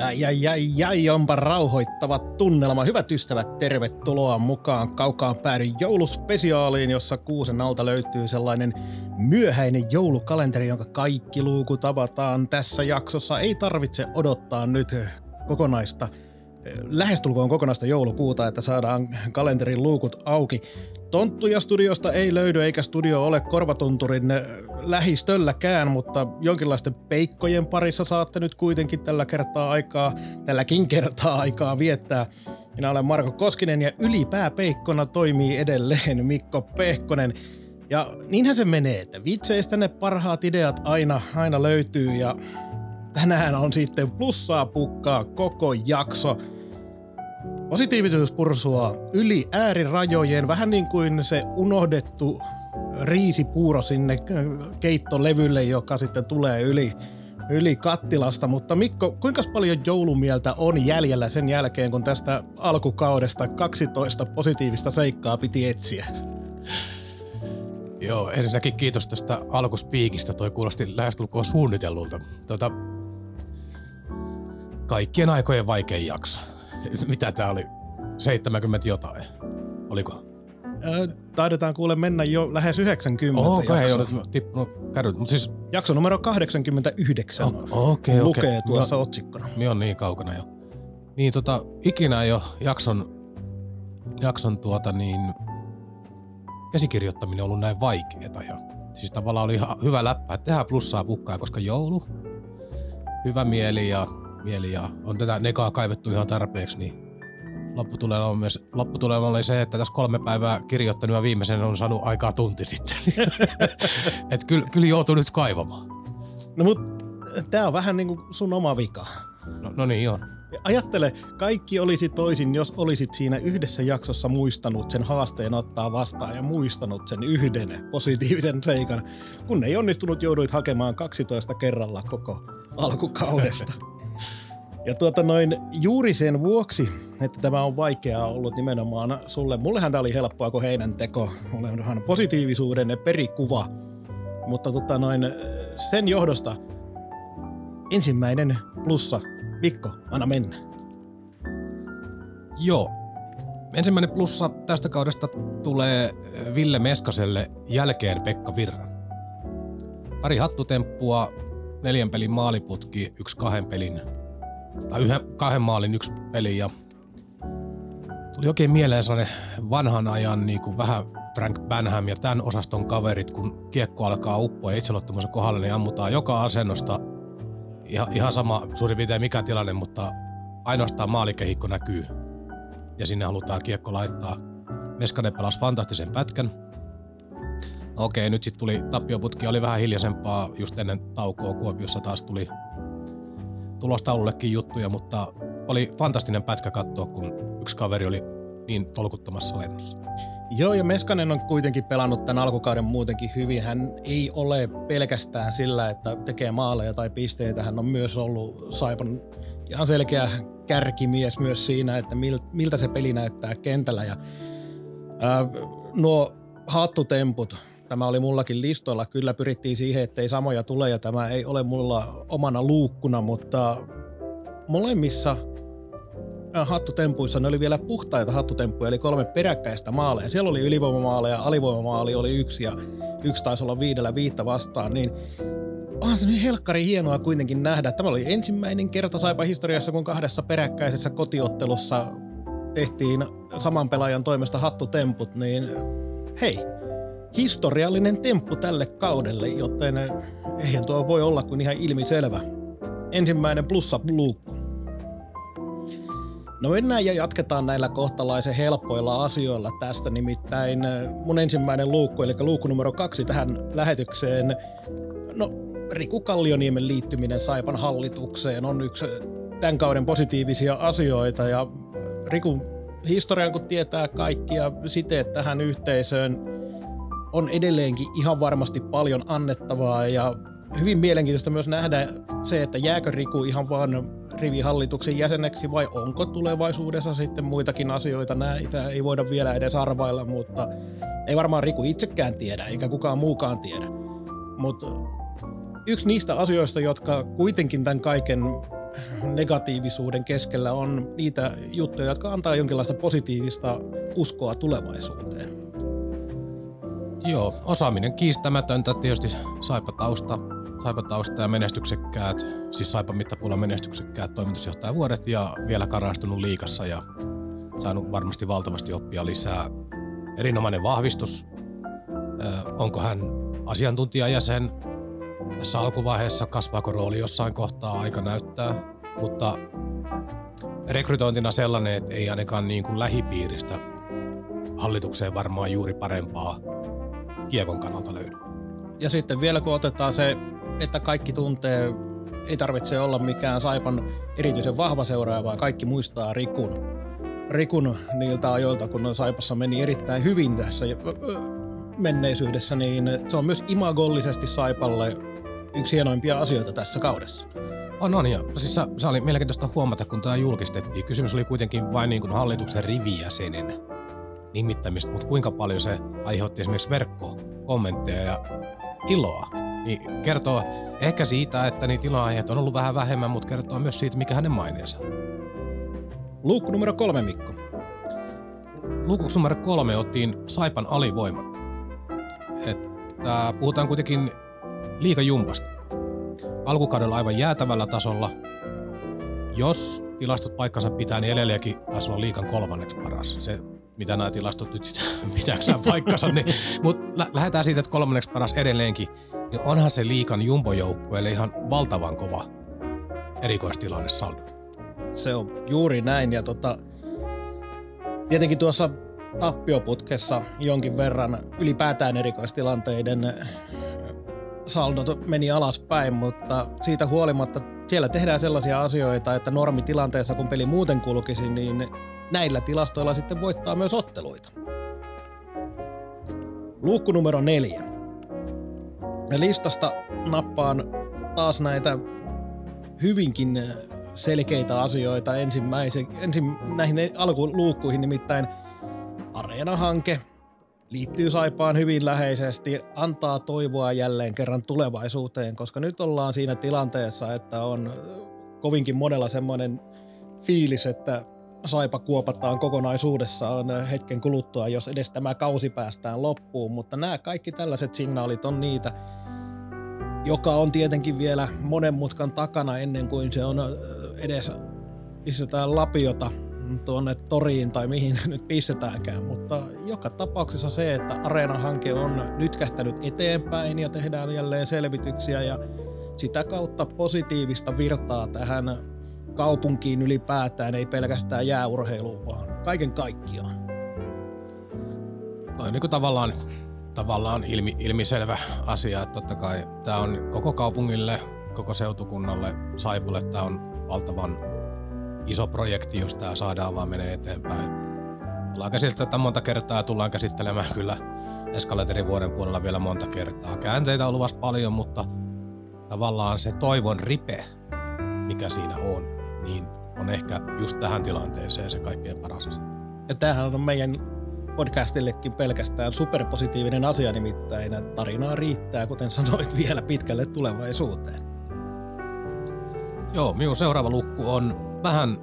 Ai, ai, ai, ai, onpa rauhoittava tunnelma. Hyvät ystävät, tervetuloa mukaan kaukaan päädyn jouluspesiaaliin, jossa kuusen alta löytyy sellainen myöhäinen joulukalenteri, jonka kaikki luukut avataan tässä jaksossa. Ei tarvitse odottaa nyt kokonaista lähestulkoon kokonaista joulukuuta, että saadaan kalenterin luukut auki. Tonttuja studiosta ei löydy, eikä studio ole Korvatunturin lähistölläkään, mutta jonkinlaisten peikkojen parissa saatte nyt kuitenkin tällä kertaa aikaa, tälläkin kertaa aikaa viettää. Minä olen Marko Koskinen ja ylipääpeikkona toimii edelleen Mikko Pehkonen. Ja niinhän se menee, että vitseistä ne parhaat ideat aina, aina löytyy ja tänään on sitten plussaa pukkaa koko jakso. Positiivisuus pursua yli äärirajojen, vähän niin kuin se unohdettu riisipuuro sinne keittolevylle, joka sitten tulee yli, yli kattilasta. Mutta Mikko, kuinka paljon joulumieltä on jäljellä sen jälkeen, kun tästä alkukaudesta 12 positiivista seikkaa piti etsiä? Joo, ensinnäkin kiitos tästä alkuspiikistä. Toi kuulosti lähestulkoon suunnitellulta. Tota, kaikkien aikojen vaikein jakso. Mitä tää oli? 70 jotain. Oliko? taidetaan kuule mennä jo lähes 90 Okei, okay, ei ole tippunut kärryt. Mut siis... Jakso numero 89 Okei, okei. Lukee okay. tuossa Mio, otsikkona. Minä on niin kaukana jo. Niin tota, ikinä ole jakson, jakson tuota niin, käsikirjoittaminen ollut näin vaikeeta. Ja siis tavallaan oli ihan hyvä läppä, että tehdään plussaa pukkaa, koska joulu, hyvä mieli ja, mieli ja on tätä nekaa kaivettu ihan tarpeeksi, niin lopputulema, on myös, lopputulema oli se, että tässä kolme päivää kirjoittanut ja viimeisen on saanut aikaa tunti sitten. että kyllä, kyllä joutuu nyt kaivamaan. No mut tää on vähän niinku sun oma vika. No, no niin on. Ajattele, kaikki olisi toisin, jos olisit siinä yhdessä jaksossa muistanut sen haasteen ottaa vastaan ja muistanut sen yhden positiivisen seikan. Kun ei onnistunut, jouduit hakemaan 12 kerralla koko alkukaudesta. Ja tuota noin juuri sen vuoksi, että tämä on vaikeaa ollut nimenomaan sulle. Mullehan tämä oli helppoa kuin heinän teko. Olen positiivisuuden perikuva. Mutta tuota noin, sen johdosta ensimmäinen plussa. Mikko, anna mennä. Joo. Ensimmäinen plussa tästä kaudesta tulee Ville Meskaselle jälkeen Pekka Virran. Pari hattutemppua, neljän pelin maaliputki, yksi kahden pelin tai yhden, kahden maalin yksi peli ja tuli oikein mieleen sellainen vanhan ajan niin kuin vähän Frank Banham ja tämän osaston kaverit, kun kiekko alkaa uppoa ja itseluottamuksen kohdalle, niin ammutaan joka asennosta ihan, ihan sama suurin piirtein mikä tilanne, mutta ainoastaan maalikehikko näkyy ja sinne halutaan kiekko laittaa. Meskanen pelasi fantastisen pätkän. Okei, nyt sitten tuli tappioputki, oli vähän hiljaisempaa just ennen taukoa. Kuopiossa taas tuli tulostaulullekin juttuja, mutta oli fantastinen pätkä katsoa, kun yksi kaveri oli niin tolkuttomassa lennossa. Joo, ja Meskanen on kuitenkin pelannut tämän alkukauden muutenkin hyvin. Hän ei ole pelkästään sillä, että tekee maaleja tai pisteitä. Hän on myös ollut Saipan ihan selkeä kärkimies myös siinä, että miltä se peli näyttää kentällä. Ja, ää, nuo hattutemput, Tämä oli mullakin listoilla. Kyllä pyrittiin siihen, ettei samoja tule ja tämä ei ole mulla omana luukkuna, mutta molemmissa äh, hattutempuissa ne oli vielä puhtaita hattutemppuja, eli kolme peräkkäistä maaleja. Siellä oli ylivoimamaaleja, alivoimamaali oli yksi ja yksi taisi olla viidellä viittä vastaan, niin onhan se nyt helkkari hienoa kuitenkin nähdä. Tämä oli ensimmäinen kerta Saipa historiassa, kun kahdessa peräkkäisessä kotiottelussa tehtiin saman pelaajan toimesta hattutemput, niin hei, historiallinen temppu tälle kaudelle, joten eh, eihän tuo voi olla kuin ihan ilmiselvä. Ensimmäinen plussa luukku. No mennään ja jatketaan näillä kohtalaisen helpoilla asioilla tästä, nimittäin eh, mun ensimmäinen luukku, eli luukku numero kaksi tähän lähetykseen. No Riku Kallioniemen liittyminen Saipan hallitukseen on yksi tämän kauden positiivisia asioita ja Rikun historian kun tietää kaikkia siteet tähän yhteisöön, on edelleenkin ihan varmasti paljon annettavaa ja hyvin mielenkiintoista myös nähdä se, että jääkö Riku ihan vaan rivihallituksen jäseneksi vai onko tulevaisuudessa sitten muitakin asioita. Näitä ei voida vielä edes arvailla, mutta ei varmaan Riku itsekään tiedä, eikä kukaan muukaan tiedä. Mutta yksi niistä asioista, jotka kuitenkin tämän kaiken negatiivisuuden keskellä on niitä juttuja, jotka antaa jonkinlaista positiivista uskoa tulevaisuuteen. Joo, osaaminen kiistämätöntä, tietysti saipa tausta, saipa tausta ja menestyksekkäät, siis saipa mittapuulla menestyksekkäät toimitusjohtajavuodet ja vielä karastunut liikassa ja saanut varmasti valtavasti oppia lisää. Erinomainen vahvistus. onko hän asiantuntijajäsen? Tässä alkuvaiheessa kasvaako rooli jossain kohtaa, aika näyttää, mutta rekrytointina sellainen, että ei ainakaan niin kuin lähipiiristä hallitukseen varmaan juuri parempaa kiekon kannalta löydy. Ja sitten vielä kun otetaan se, että kaikki tuntee, ei tarvitse olla mikään Saipan erityisen vahva seuraaja, vaan kaikki muistaa Rikun. Rikun niiltä ajoilta, kun Saipassa meni erittäin hyvin tässä menneisyydessä, niin se on myös imagollisesti Saipalle yksi hienoimpia asioita tässä kaudessa. On, on. Ja siis se, oli mielenkiintoista huomata, kun tämä julkistettiin. Kysymys oli kuitenkin vain niin kuin hallituksen rivijäsenen nimittämistä, mutta kuinka paljon se aiheutti esimerkiksi verkkokommentteja ja iloa. Niin kertoo ehkä siitä, että niitä iloaiheita on ollut vähän vähemmän, mutta kertoo myös siitä, mikä hänen maineensa on. Luukku numero kolme, Mikko. Luukuksi numero kolme ottiin Saipan alivoima. Että puhutaan kuitenkin liikajumpasta. Alkukaudella aivan jäätävällä tasolla. Jos tilastot paikkansa pitää, niin edelleenkin taisi olla liikan kolmanneksi paras. Se, mitä nämä tilastot nyt sitä pitääksä paikkansa, niin, mutta lä- lähdetään siitä, että kolmanneksi paras edelleenkin, niin onhan se liikan jumbojoukkueelle ihan valtavan kova erikoistilanne saldo. Se on juuri näin ja tota, tietenkin tuossa tappioputkessa jonkin verran ylipäätään erikoistilanteiden saldot meni alaspäin, mutta siitä huolimatta siellä tehdään sellaisia asioita, että normitilanteessa kun peli muuten kulkisi, niin näillä tilastoilla sitten voittaa myös otteluita. Luukku numero neljä. Ja listasta nappaan taas näitä hyvinkin selkeitä asioita ensimmäisen, ensin näihin alkuluukkuihin, nimittäin Areena-hanke, liittyy Saipaan hyvin läheisesti, antaa toivoa jälleen kerran tulevaisuuteen, koska nyt ollaan siinä tilanteessa, että on kovinkin monella semmoinen fiilis, että Saipa kuopataan kokonaisuudessaan hetken kuluttua, jos edes tämä kausi päästään loppuun, mutta nämä kaikki tällaiset signaalit on niitä, joka on tietenkin vielä monen mutkan takana ennen kuin se on edes pistetään lapiota tuonne toriin tai mihin nyt pistetäänkään, mutta joka tapauksessa se, että Areena-hanke on nyt kähtänyt eteenpäin ja tehdään jälleen selvityksiä ja sitä kautta positiivista virtaa tähän kaupunkiin ylipäätään, ei pelkästään jääurheiluun, vaan kaiken kaikkiaan. No niin kuin tavallaan, tavallaan ilmi, ilmiselvä asia, että totta kai tämä on koko kaupungille, koko seutukunnalle, Saipulle, tämä on valtavan iso projekti, jos tämä saadaan vaan menee eteenpäin. Ollaan käsitelty tätä monta kertaa ja tullaan käsittelemään kyllä Eskalenterin vuoden puolella vielä monta kertaa. Käänteitä on luvassa paljon, mutta tavallaan se toivon ripe, mikä siinä on, niin on ehkä just tähän tilanteeseen se kaikkein paras asia. Ja tämähän on meidän podcastillekin pelkästään superpositiivinen asia, nimittäin tarinaa riittää, kuten sanoit, vielä pitkälle tulevaisuuteen. Joo, minun seuraava lukku on vähän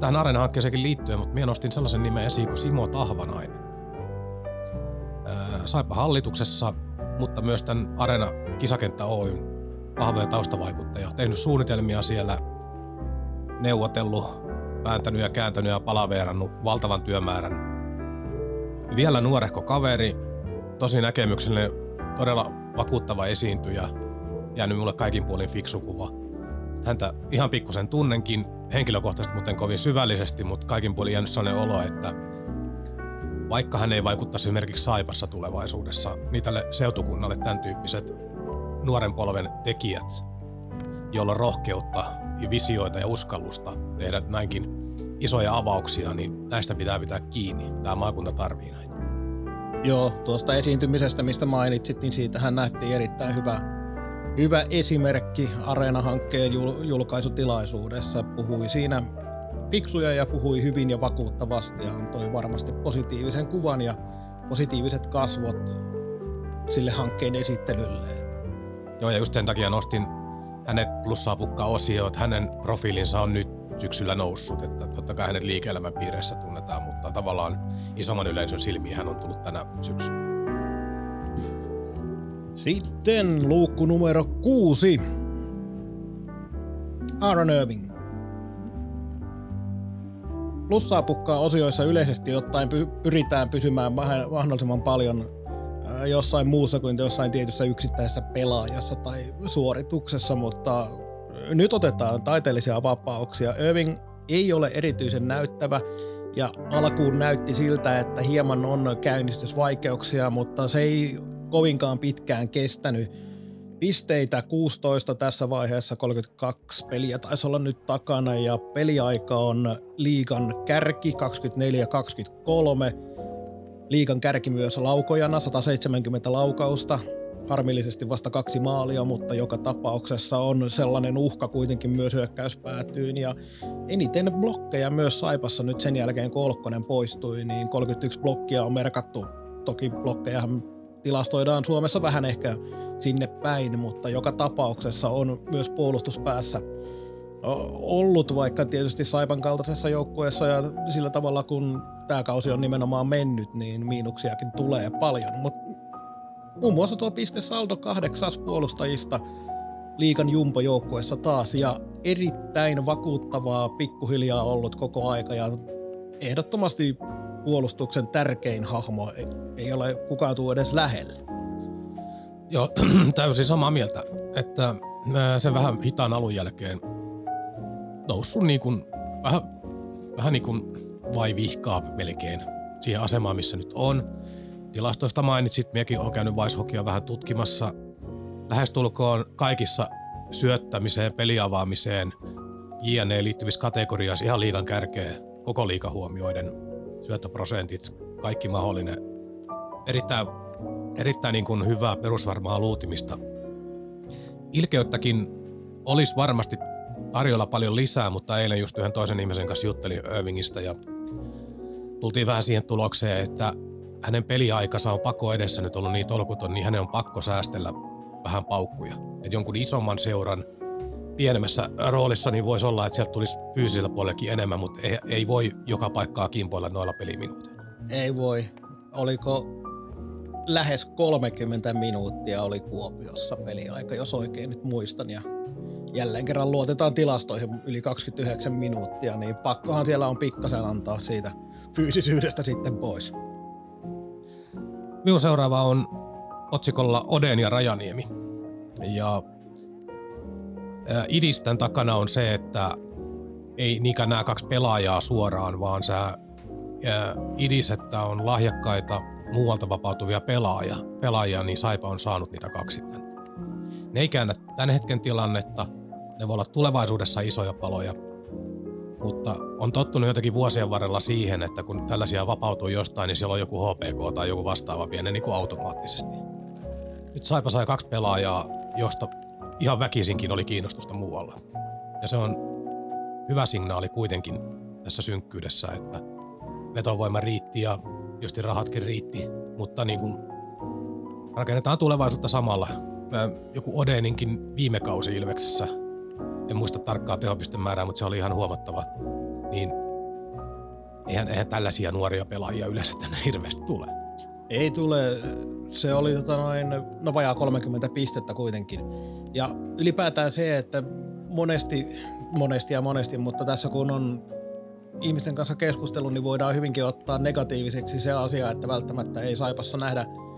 tähän Arena-hankkeeseenkin liittyen, mutta minä nostin sellaisen nimen esiin kuin Simo Tahvanainen. Saipa hallituksessa, mutta myös tämän Arena Kisakenttä Oyn vahvoja taustavaikuttajia. Tehnyt suunnitelmia siellä, neuvotellut, vääntänyt ja kääntänyt ja palaveerannut valtavan työmäärän. Vielä nuorehko kaveri, tosi näkemyksellinen, todella vakuuttava esiintyjä, jäänyt mulle kaikin puolin fiksu kuva häntä ihan pikkusen tunnenkin, henkilökohtaisesti muuten kovin syvällisesti, mutta kaikin puolin jäänyt sellainen olo, että vaikka hän ei vaikuttaisi esimerkiksi Saipassa tulevaisuudessa, niin tälle seutukunnalle tämän tyyppiset nuoren polven tekijät, joilla on rohkeutta ja visioita ja uskallusta tehdä näinkin isoja avauksia, niin näistä pitää pitää kiinni. Tämä maakunta tarvii näitä. Joo, tuosta esiintymisestä, mistä mainitsit, niin siitähän nähtiin erittäin hyvä, hyvä esimerkki Areena-hankkeen jul- julkaisutilaisuudessa. Puhui siinä fiksuja ja puhui hyvin ja vakuuttavasti ja antoi varmasti positiivisen kuvan ja positiiviset kasvot sille hankkeen esittelylle. Joo, ja just sen takia nostin hänet plussaa pukkaa osio, että hänen profiilinsa on nyt syksyllä noussut, että totta kai hänet liike-elämän piireissä tunnetaan, mutta tavallaan isomman yleisön silmiin hän on tullut tänä syksynä. Sitten luukku numero kuusi. Aaron Irving. Plussaa pukkaa osioissa yleisesti ottaen pyritään pysymään mahdollisimman paljon jossain muussa kuin jossain tietyssä yksittäisessä pelaajassa tai suorituksessa, mutta nyt otetaan taiteellisia vapauksia. Irving ei ole erityisen näyttävä ja alkuun näytti siltä, että hieman on käynnistysvaikeuksia, mutta se ei kovinkaan pitkään kestänyt. Pisteitä 16 tässä vaiheessa, 32 peliä taisi olla nyt takana ja peliaika on liikan kärki 24-23 liikan kärki myös laukojana, 170 laukausta, harmillisesti vasta kaksi maalia, mutta joka tapauksessa on sellainen uhka kuitenkin myös hyökkäyspäätyyn ja eniten blokkeja myös Saipassa nyt sen jälkeen kun Olkkonen poistui, niin 31 blokkia on merkattu. Toki blokkejahan tilastoidaan Suomessa vähän ehkä sinne päin, mutta joka tapauksessa on myös puolustuspäässä ollut, vaikka tietysti Saipan kaltaisessa joukkueessa ja sillä tavalla kun tämä kausi on nimenomaan mennyt, niin miinuksiakin tulee paljon. Mutta muun muassa tuo piste saldo kahdeksas puolustajista liikan jumpo-joukkueessa taas ja erittäin vakuuttavaa pikkuhiljaa ollut koko aika ja ehdottomasti puolustuksen tärkein hahmo ei ole kukaan tuu edes lähellä. Joo, täysin samaa mieltä, että sen vähän hitaan alun jälkeen noussut niin kuin, vähän, vähän niin kuin vai vihkaa melkein siihen asemaan, missä nyt on. Tilastoista mainitsit, minäkin olen käynyt Weishokia vähän tutkimassa. Lähestulkoon kaikissa syöttämiseen, peliavaamiseen, JNE liittyvissä kategoriassa ihan liikan kärkeä, koko liika huomioiden, syöttöprosentit, kaikki mahdollinen. Erittäin, erittäin niin kuin hyvää perusvarmaa luutimista. Ilkeyttäkin olisi varmasti tarjolla paljon lisää, mutta eilen just yhden toisen ihmisen kanssa juttelin Irvingistä ja tultiin vähän siihen tulokseen, että hänen peliaikansa on pakko edessä nyt ollut niin tolkuton, niin hänen on pakko säästellä vähän paukkuja. Että jonkun isomman seuran pienemmässä roolissa niin voisi olla, että sieltä tulisi fyysisellä puolellakin enemmän, mutta ei, ei voi joka paikkaa kimpoilla noilla peliminuuteilla. Ei voi. Oliko lähes 30 minuuttia oli Kuopiossa peliaika, jos oikein nyt muistan. Ja jälleen kerran luotetaan tilastoihin yli 29 minuuttia, niin pakkohan siellä on pikkasen antaa siitä fyysisyydestä sitten pois. Minun seuraava on otsikolla Oden ja Rajaniemi. Ja idisten takana on se, että ei niinkään nämä kaksi pelaajaa suoraan, vaan se idis, että on lahjakkaita muualta vapautuvia pelaajia, pelaajia, niin Saipa on saanut niitä kaksi Ne ei käännä tämän hetken tilannetta – ne voi olla tulevaisuudessa isoja paloja, mutta on tottunut jotenkin vuosien varrella siihen, että kun tällaisia vapautuu jostain, niin siellä on joku HPK tai joku vastaava vie ne niin kuin automaattisesti. Nyt Saipa sai kaksi pelaajaa, josta ihan väkisinkin oli kiinnostusta muualla. Ja se on hyvä signaali kuitenkin tässä synkkyydessä, että vetovoima riitti ja justi rahatkin riitti, mutta niin kuin rakennetaan tulevaisuutta samalla. Joku Odeninkin viime kausi Ilveksessä en muista tarkkaa tehopistemäärää, mutta se oli ihan huomattava, niin eihän, eihän tällaisia nuoria pelaajia yleensä tänne hirveästi tule. Ei tule. Se oli tota noin, no vajaa 30 pistettä kuitenkin. Ja ylipäätään se, että monesti, monesti ja monesti, mutta tässä kun on ihmisten kanssa keskustelu, niin voidaan hyvinkin ottaa negatiiviseksi se asia, että välttämättä ei Saipassa nähdä –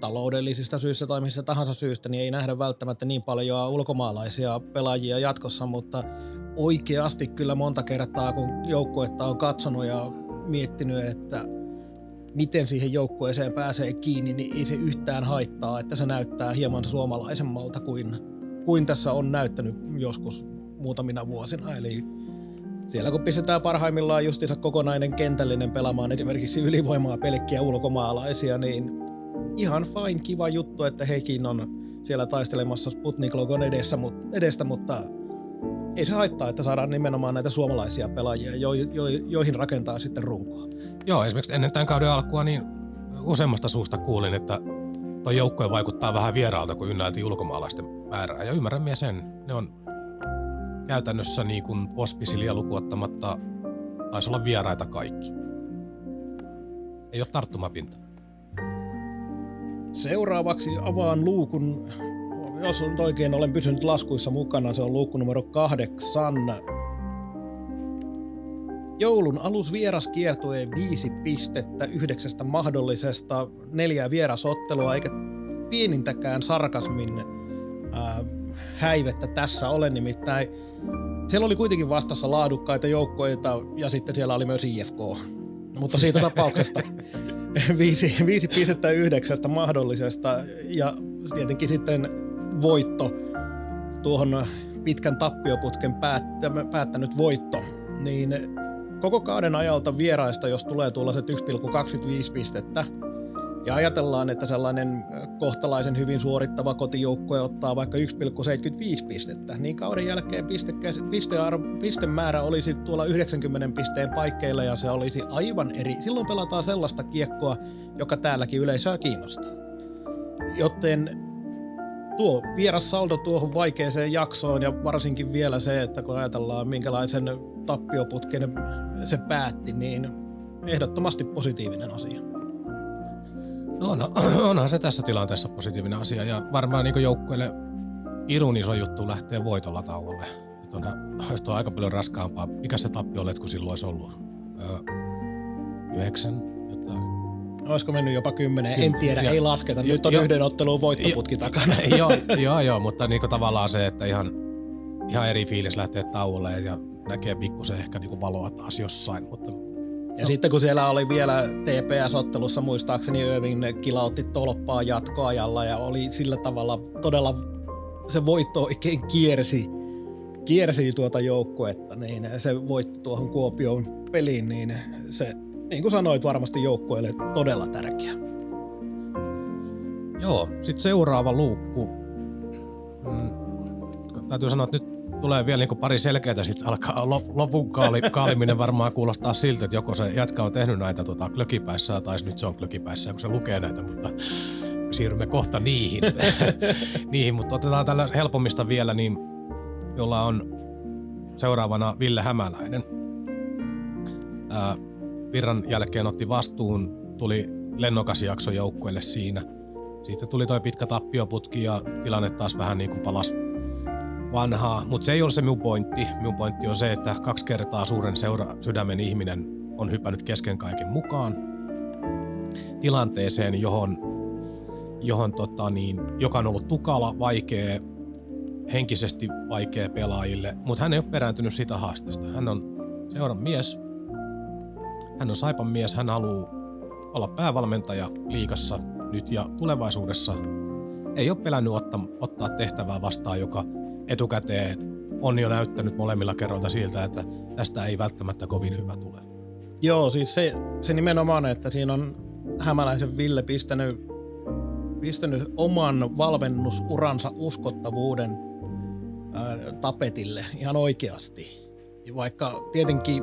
taloudellisista syistä tai missä tahansa syystä, niin ei nähdä välttämättä niin paljon ulkomaalaisia pelaajia jatkossa, mutta oikeasti kyllä monta kertaa, kun joukkuetta on katsonut ja miettinyt, että miten siihen joukkueeseen pääsee kiinni, niin ei se yhtään haittaa, että se näyttää hieman suomalaisemmalta kuin, kuin tässä on näyttänyt joskus muutamina vuosina. Eli siellä kun pistetään parhaimmillaan justiinsa kokonainen kentällinen pelaamaan esimerkiksi ylivoimaa pelkkiä ulkomaalaisia, niin ihan fine, kiva juttu, että hekin on siellä taistelemassa Sputnik-logon edessä, edestä, mutta ei se haittaa, että saadaan nimenomaan näitä suomalaisia pelaajia, jo, jo, joihin rakentaa sitten runkoa. Joo, esimerkiksi ennen tämän kauden alkua niin useammasta suusta kuulin, että tuo joukkue vaikuttaa vähän vieraalta, kun ynnäiltiin ulkomaalaisten määrää. Ja ymmärrän myös sen. Ne on käytännössä niin kuin pospisilia lukuottamatta taisi olla vieraita kaikki. Ei ole tarttumapinta. Seuraavaksi avaan luukun jos on oikein olen pysynyt laskuissa mukana, se on luukku numero kahdeksan. Joulun alus vieras kiertue viisi pistettä yhdeksästä mahdollisesta neljää vierasottelua, eikä pienintäkään sarkasmin ää, häivettä tässä ole nimittäin. Siellä oli kuitenkin vastassa laadukkaita joukkoita ja sitten siellä oli myös IFK. Mutta siitä tapauksesta viisi, viisi pistettä yhdeksästä mahdollisesta ja tietenkin sitten voitto, tuohon pitkän tappioputken päättänyt voitto, niin koko kauden ajalta vieraista, jos tulee tuollaiset 1,25 pistettä, ja ajatellaan, että sellainen kohtalaisen hyvin suorittava kotijoukkue ottaa vaikka 1,75 pistettä, niin kauden jälkeen pistemäärä olisi tuolla 90 pisteen paikkeilla ja se olisi aivan eri. Silloin pelataan sellaista kiekkoa, joka täälläkin yleisöä kiinnostaa. Joten tuo vieras saldo tuohon vaikeeseen jaksoon ja varsinkin vielä se, että kun ajatellaan minkälaisen tappioputken se päätti, niin ehdottomasti positiivinen asia. No, no onhan se tässä tilanteessa positiivinen asia ja varmaan niin joukkueelle irun iso juttu lähtee voitolla tauolle. Että onhan, tuo aika paljon raskaampaa. Mikä se tappio olet, kun silloin olisi ollut? Öö, yhdeksän, Olisiko mennyt jopa kymmenen? En tiedä, ja, ei lasketa. Nyt on jo, yhden ottelun voittoputki jo, takana. Joo, joo, joo, mutta niinku tavallaan se, että ihan, ihan eri fiilis lähtee tauolle ja näkee pikkusen ehkä niinku valoa taas jossain. Mutta, ja no. sitten kun siellä oli vielä TPS-ottelussa muistaakseni Irving kilautti tolppaa jatkoajalla ja oli sillä tavalla todella se voitto oikein kiersi, kiersi tuota joukkuetta, niin se voitti tuohon Kuopion peliin, niin se niin kuin sanoit, varmasti joukkueelle todella tärkeä. Joo, sitten seuraava luukku. Mm, täytyy sanoa, että nyt tulee vielä niin pari selkeää, sitten alkaa lopun kaali, kaaliminen varmaan kuulostaa siltä, että joko se jätkä on tehnyt näitä tota, klökipäissä tai nyt se on klökipäissä, kun se lukee näitä, mutta siirrymme kohta niihin. niihin mutta otetaan tällä helpommista vielä, niin jolla on seuraavana Ville Hämäläinen. Ää, virran jälkeen otti vastuun, tuli lennokas jakso joukkueelle siinä. Siitä tuli toi pitkä tappioputki ja tilanne taas vähän niin kuin palas vanhaa, mutta se ei ole se minun pointti. Minun pointti on se, että kaksi kertaa suuren seura- sydämen ihminen on hypännyt kesken kaiken mukaan tilanteeseen, johon, johon tota niin, joka on ollut tukala, vaikea, henkisesti vaikea pelaajille, mutta hän ei ole perääntynyt siitä haasteesta. Hän on seuran mies, hän on Saipan mies, hän haluaa olla päävalmentaja liikassa nyt ja tulevaisuudessa. Ei ole pelännyt ottaa, ottaa tehtävää vastaan, joka etukäteen on jo näyttänyt molemmilla kerroilla siltä, että tästä ei välttämättä kovin hyvä tule. Joo, siis se, se nimenomaan, että siinä on hämäläisen Ville pistänyt, pistänyt oman valmennusuransa uskottavuuden ää, tapetille ihan oikeasti. Vaikka tietenkin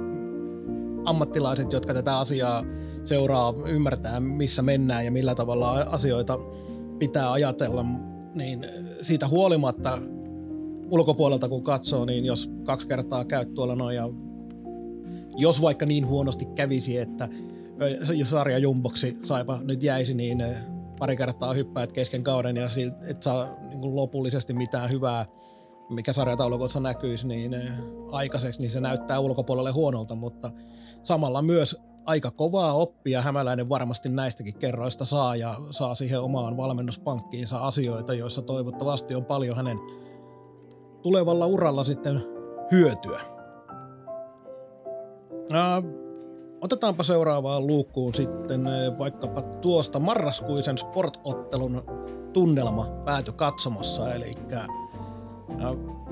ammattilaiset, jotka tätä asiaa seuraa, ymmärtää, missä mennään ja millä tavalla asioita pitää ajatella, niin siitä huolimatta ulkopuolelta kun katsoo, niin jos kaksi kertaa käyt tuolla noin ja jos vaikka niin huonosti kävisi, että sarja jumboksi saipa nyt jäisi, niin pari kertaa hyppäät kesken kauden ja et saa niin lopullisesti mitään hyvää mikä sarjataulukossa näkyisi, niin aikaiseksi, niin se näyttää ulkopuolelle huonolta, mutta samalla myös aika kovaa oppia. Hämäläinen varmasti näistäkin kerroista saa ja saa siihen omaan valmennuspankkiinsa asioita, joissa toivottavasti on paljon hänen tulevalla uralla sitten hyötyä. otetaanpa seuraavaan luukkuun sitten vaikkapa tuosta marraskuisen sportottelun tunnelma pääty katsomossa, eli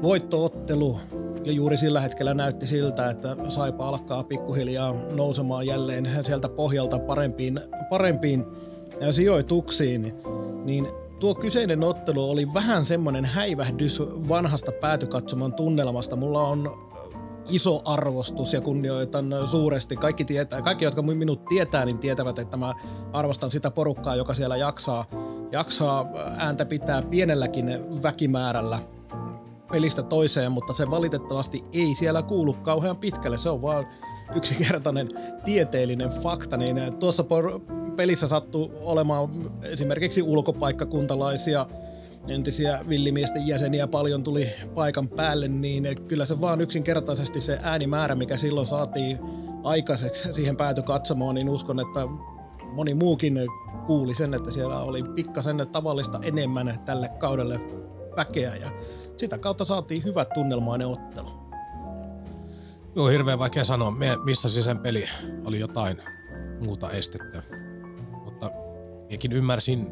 voittoottelu ja juuri sillä hetkellä näytti siltä, että Saipa alkaa pikkuhiljaa nousemaan jälleen sieltä pohjalta parempiin, parempiin sijoituksiin, niin tuo kyseinen ottelu oli vähän semmoinen häivähdys vanhasta päätykatsomon tunnelmasta. Mulla on iso arvostus ja kunnioitan suuresti. Kaikki, tietää, kaikki, jotka minut tietää, niin tietävät, että mä arvostan sitä porukkaa, joka siellä jaksaa, jaksaa ääntä pitää pienelläkin väkimäärällä pelistä toiseen, mutta se valitettavasti ei siellä kuulu kauhean pitkälle. Se on vaan yksinkertainen tieteellinen fakta, niin tuossa pelissä sattuu olemaan esimerkiksi ulkopaikkakuntalaisia entisiä villimiesten jäseniä paljon tuli paikan päälle, niin kyllä se vaan yksinkertaisesti se äänimäärä, mikä silloin saatiin aikaiseksi siihen päätökatsomoon, niin uskon, että moni muukin kuuli sen, että siellä oli pikkasen tavallista enemmän tälle kaudelle väkeä ja sitä kautta saatiin hyvä tunnelmainen ottelu. Joo, hirveän vaikea sanoa, missä siis sen peli oli jotain muuta estettä. Mutta minäkin ymmärsin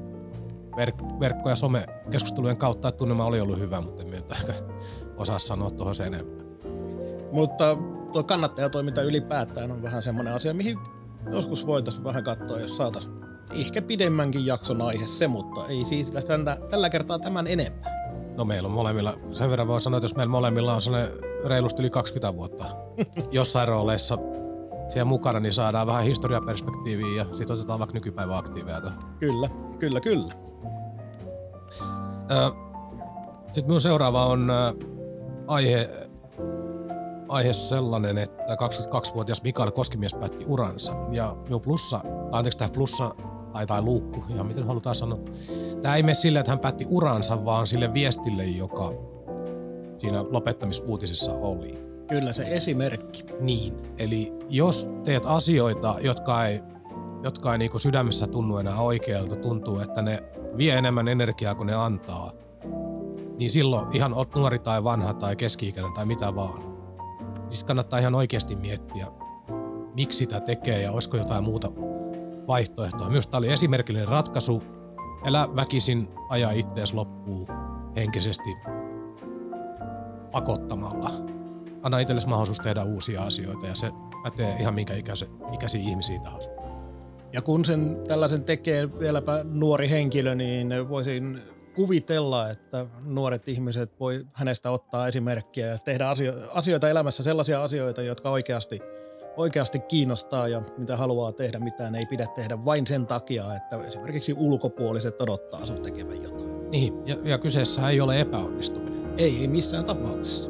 verk- verkko- ja some-keskustelujen kautta, että tunnelma oli ollut hyvä, mutta en ehkä osaa sanoa tuohon sen enempää. Mutta tuo kannattajatoiminta ylipäätään on vähän semmoinen asia, mihin joskus voitaisiin vähän katsoa, jos saataisiin ehkä pidemmänkin jakson aihe se, mutta ei siis tällä, tällä kertaa tämän enempää. No meillä on molemmilla, sen verran voi sanoa, että jos meillä molemmilla on sellainen reilusti yli 20 vuotta jossain rooleissa siellä mukana, niin saadaan vähän historiaperspektiiviä ja sitten otetaan vaikka nykypäivän aktiiveja. Kyllä, kyllä, kyllä. Sitten minun seuraava on aihe, aihe sellainen, että 22-vuotias Mikael Koskimies päätti uransa. Ja minun plussa, anteeksi tämä plussa tai, tai luukku, ihan miten halutaan sanoa. Tämä ei mene sille, että hän päätti uransa, vaan sille viestille, joka siinä lopettamisuutisessa oli. Kyllä se esimerkki. Niin, eli jos teet asioita, jotka ei, jotka ei niin sydämessä tunnu enää oikealta, tuntuu, että ne vie enemmän energiaa kuin ne antaa, niin silloin ihan oot nuori tai vanha tai keski-ikäinen tai mitä vaan. Niin kannattaa ihan oikeasti miettiä, miksi sitä tekee ja olisiko jotain muuta vaihtoehtoa. Myös tämä oli esimerkillinen ratkaisu. Elä väkisin, aja ittees loppuun henkisesti pakottamalla. Anna itsellesi mahdollisuus tehdä uusia asioita ja se pätee ihan minkä ikäisiä ihmisiä tahansa. Ja kun sen tällaisen tekee vieläpä nuori henkilö, niin voisin kuvitella, että nuoret ihmiset voi hänestä ottaa esimerkkiä ja tehdä asioita elämässä, sellaisia asioita, jotka oikeasti, oikeasti kiinnostaa ja mitä haluaa tehdä, mitään ei pidä tehdä vain sen takia, että esimerkiksi ulkopuoliset odottaa sun tekevän jotain. Niin, ja, ja kyseessä ei ole epäonnistuminen. Ei, ei missään tapauksessa.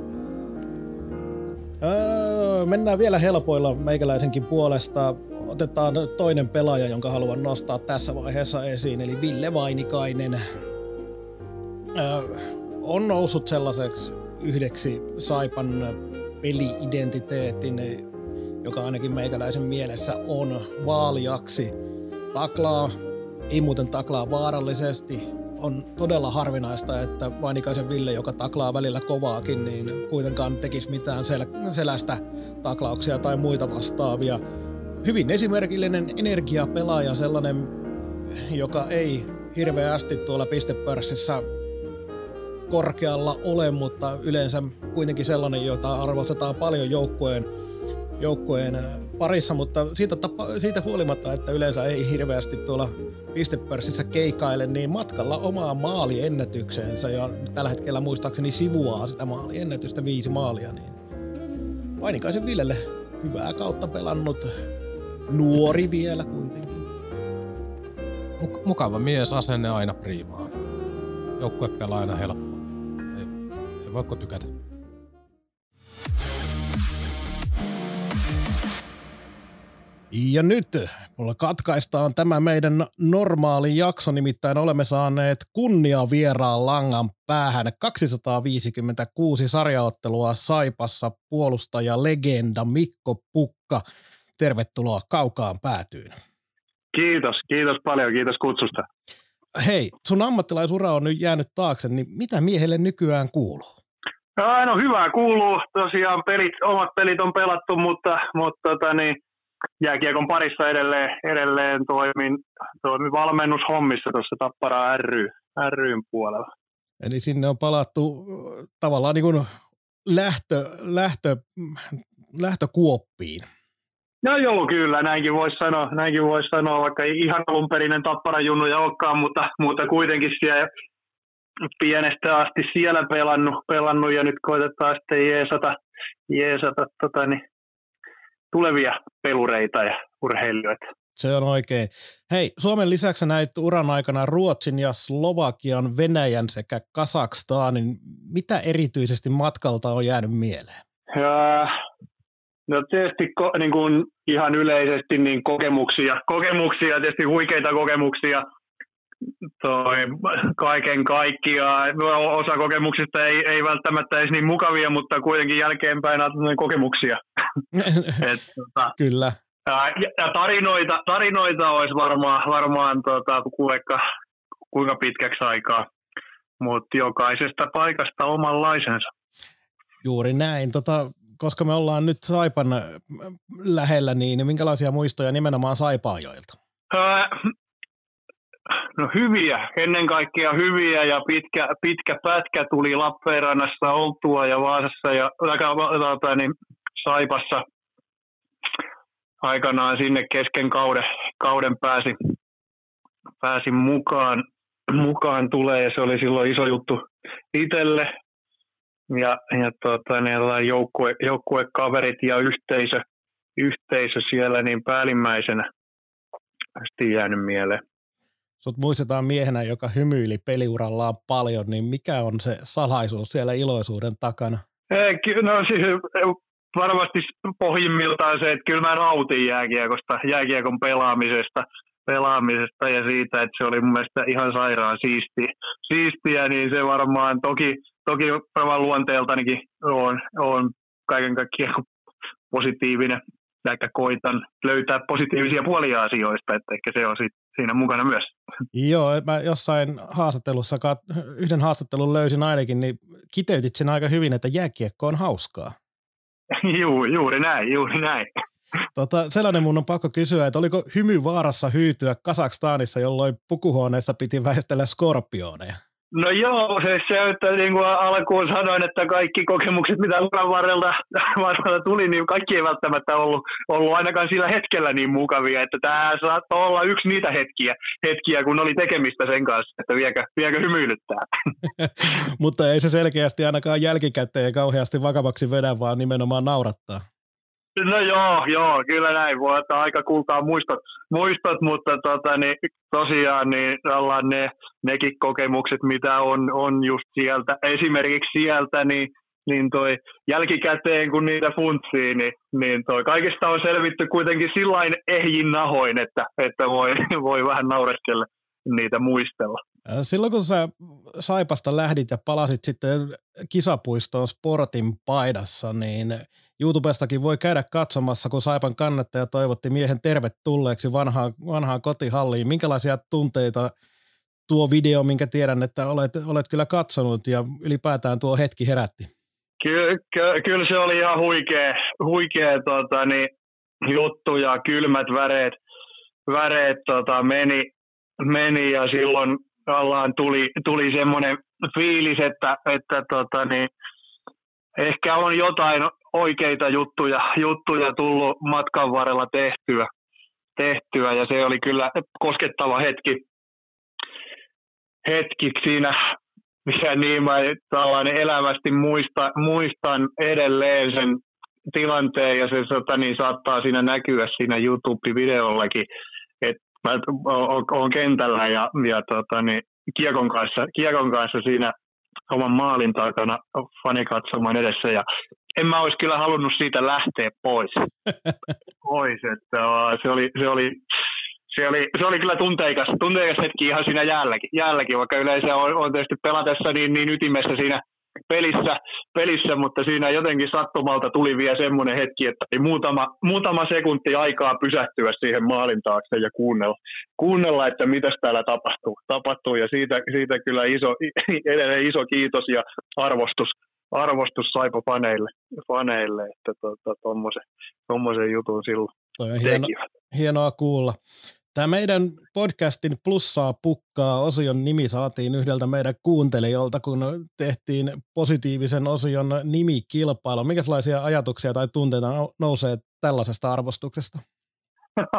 Öö, mennään vielä helpoilla meikäläisenkin puolesta otetaan toinen pelaaja, jonka haluan nostaa tässä vaiheessa esiin, eli Ville Vainikainen. Öö, on noussut sellaiseksi yhdeksi Saipan peli-identiteetin, joka ainakin meikäläisen mielessä on vaaliaksi. Taklaa, ei muuten taklaa vaarallisesti, on todella harvinaista, että Vainikaisen Ville, joka taklaa välillä kovaakin, niin kuitenkaan tekisi mitään sel- selästä taklauksia tai muita vastaavia. Hyvin esimerkillinen energiapelaaja, sellainen, joka ei hirveästi tuolla pistepörssissä korkealla ole, mutta yleensä kuitenkin sellainen, jota arvostetaan paljon joukkueen, joukkueen parissa, mutta siitä, tapa, siitä huolimatta, että yleensä ei hirveästi tuolla pistepörssissä keikaile, niin matkalla omaa maaliennätykseensä ja tällä hetkellä muistaakseni sivuaa sitä maaliennätystä viisi maalia, niin Vainikaisen Villelle hyvää kautta pelannut Nuori vielä kuitenkin. Muk- mukava mies, asenne aina priimaa. Joukkue pelaa aina helppo. Ei, ei voiko tykätä. Ja nyt mulla katkaistaan tämä meidän normaali jakso, nimittäin olemme saaneet kunnia vieraan langan päähän 256 sarjaottelua Saipassa puolustaja legenda Mikko Pukka tervetuloa kaukaan päätyyn. Kiitos, kiitos paljon, kiitos kutsusta. Hei, sun ammattilaisura on nyt jäänyt taakse, niin mitä miehelle nykyään kuuluu? No, no hyvää kuuluu. Tosiaan pelit, omat pelit on pelattu, mutta, mutta tota, niin, jääkiekon parissa edelleen, edelleen toimin, toimin valmennushommissa tuossa Tappara ry, ryn puolella. Eli sinne on palattu tavallaan niin kuin lähtö, lähtö, lähtökuoppiin. No joo, kyllä, näinkin voisi sanoa, näinkin vois sanoa, vaikka ihan alunperinen tappara junnuja olekaan, mutta, mutta kuitenkin siellä pienestä asti siellä pelannut, pelannut ja nyt koitetaan sitten jeesata, jeesata tota, niin, tulevia pelureita ja urheilijoita. Se on oikein. Hei, Suomen lisäksi näit uran aikana Ruotsin ja Slovakian, Venäjän sekä Kasakstaanin. Mitä erityisesti matkalta on jäänyt mieleen? Ja, no tietysti niin kuin ihan yleisesti niin kokemuksia, kokemuksia, tietysti huikeita kokemuksia – toi, kaiken kaikkiaan. Osa kokemuksista ei, ei välttämättä edes niin mukavia, mutta kuitenkin jälkeenpäin on kokemuksia. Et, tota, Kyllä. Ja, ja tarinoita, tarinoita olisi varmaan, varmaan tota, kuinka, kuinka pitkäksi aikaa, mutta jokaisesta paikasta omanlaisensa. Juuri näin. Tota, koska me ollaan nyt Saipan lähellä, niin minkälaisia muistoja nimenomaan Saipaajoilta? No hyviä, ennen kaikkea hyviä ja pitkä, pitkä pätkä tuli Lappeenrannassa oltua ja Vaasassa ja tuota, niin, Saipassa aikanaan sinne kesken kauden, kauden pääsi, pääsin mukaan, mukaan tulee. Ja se oli silloin iso juttu itselle ja, ja tuota, niin, joukkue, joukkuekaverit ja yhteisö, yhteisö siellä niin päällimmäisenä. Jäänyt mieleen sut muistetaan miehenä, joka hymyili peliurallaan paljon, niin mikä on se salaisuus siellä iloisuuden takana? No siis varmasti pohjimmiltaan se, että kyllä mä nautin jääkiekosta, jääkiekon pelaamisesta, pelaamisesta ja siitä, että se oli mun mielestä ihan sairaan siisti, siistiä, niin se varmaan toki, toki varmaan luonteeltanikin on, on kaiken kaikkiaan positiivinen, ehkä koitan löytää positiivisia puolia asioista, että ehkä se on sit siinä mukana myös. Joo, mä jossain haastattelussa, yhden haastattelun löysin ainakin, niin kiteytit sen aika hyvin, että jääkiekko on hauskaa. Juu, juuri näin, juuri näin. Tota, sellainen mun on pakko kysyä, että oliko hymy vaarassa hyytyä Kasakstaanissa, jolloin pukuhuoneessa piti väistellä skorpioneja? No joo, se, se että niin kuin alkuun sanoin, että kaikki kokemukset, mitä uran varrelta, varrelta tuli, niin kaikki ei välttämättä ollut, ollut ainakaan sillä hetkellä niin mukavia, että tämä saattoi olla yksi niitä hetkiä, hetkiä, kun oli tekemistä sen kanssa, että viekö, viekö hymyilyttää. Mutta ei se selkeästi ainakaan jälkikäteen kauheasti vakavaksi vedä, vaan nimenomaan naurattaa. No joo, joo, kyllä näin. Voi ottaa aika kultaa muistot, muistot mutta tota, niin, tosiaan niin, ne, nekin kokemukset, mitä on, on just sieltä, esimerkiksi sieltä, niin, niin toi jälkikäteen, kun niitä funtsii, niin, niin toi kaikista on selvitty kuitenkin sillain ehjin nahoin, että, että voi, voi vähän naureskella niitä muistella. Silloin kun sä Saipasta lähdit ja palasit sitten kisapuistoon Sportin paidassa, niin YouTubestakin voi käydä katsomassa, kun Saipan kannattaja toivotti miehen tervetulleeksi vanhaan, vanhaan kotihalliin. Minkälaisia tunteita tuo video, minkä tiedän, että olet, olet kyllä katsonut ja ylipäätään tuo hetki herätti? Kyllä, ky- kyllä se oli ihan huikea, huikea tota, niin, juttu ja kylmät väreet, väreet tota, meni, meni ja silloin ollaan tuli, tuli semmoinen fiilis, että, että tota, niin, ehkä on jotain oikeita juttuja, juttuja tullut matkan varrella tehtyä, tehtyä. Ja se oli kyllä koskettava hetki, hetki siinä, ja niin mä tällainen elävästi muista, muistan edelleen sen tilanteen. Ja se tota, niin saattaa siinä näkyä siinä YouTube-videollakin, mä oon kentällä ja, ja tota, niin, kiekon, kanssa, kiekon kanssa siinä oman maalin takana fanikatsoman edessä ja en mä olisi kyllä halunnut siitä lähteä pois. pois että se oli, se oli se oli, se oli kyllä tunteikas, tunteikas hetki ihan siinä jäälläkin, jäälläkin vaikka yleensä on, on tietysti pelatessa niin, niin ytimessä siinä pelissä, pelissä, mutta siinä jotenkin sattumalta tuli vielä semmoinen hetki, että ei muutama, muutama sekunti aikaa pysähtyä siihen maalin taakse ja kuunnella, kuunnella että mitä täällä tapahtuu. tapahtuu ja siitä, siitä kyllä iso, edelleen iso kiitos ja arvostus, arvostus Saipa faneille, faneille että tuommoisen tota, jutun silloin, Toi on hieno, hienoa kuulla. Tämä meidän podcastin plussaa pukkaa osion nimi saatiin yhdeltä meidän kuuntelijoilta, kun tehtiin positiivisen osion nimikilpailu. Minkälaisia ajatuksia tai tunteita nousee tällaisesta arvostuksesta?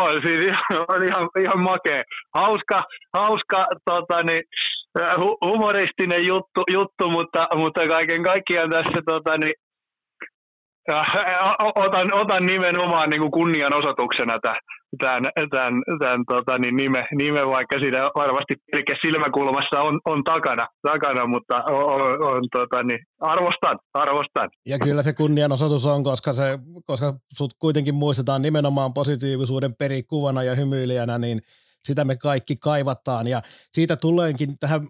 on, siis on ihan, ihan makea. Hauska, hauska tota, niin, humoristinen juttu, juttu mutta, mutta kaiken kaikkiaan tässä tota, niin, otan, otan nimenomaan niin kuin kunnianosoituksena tämän, tämän, tämän tota, niin nime, nime, vaikka siinä varmasti pelkä silmäkulmassa on, on takana, takana, mutta on, on, tota, niin, arvostan, arvostan. Ja kyllä se kunnianosoitus on, koska, se, koska sut kuitenkin muistetaan nimenomaan positiivisuuden perikuvana ja hymyilijänä, niin sitä me kaikki kaivataan. Ja siitä tuleekin tähän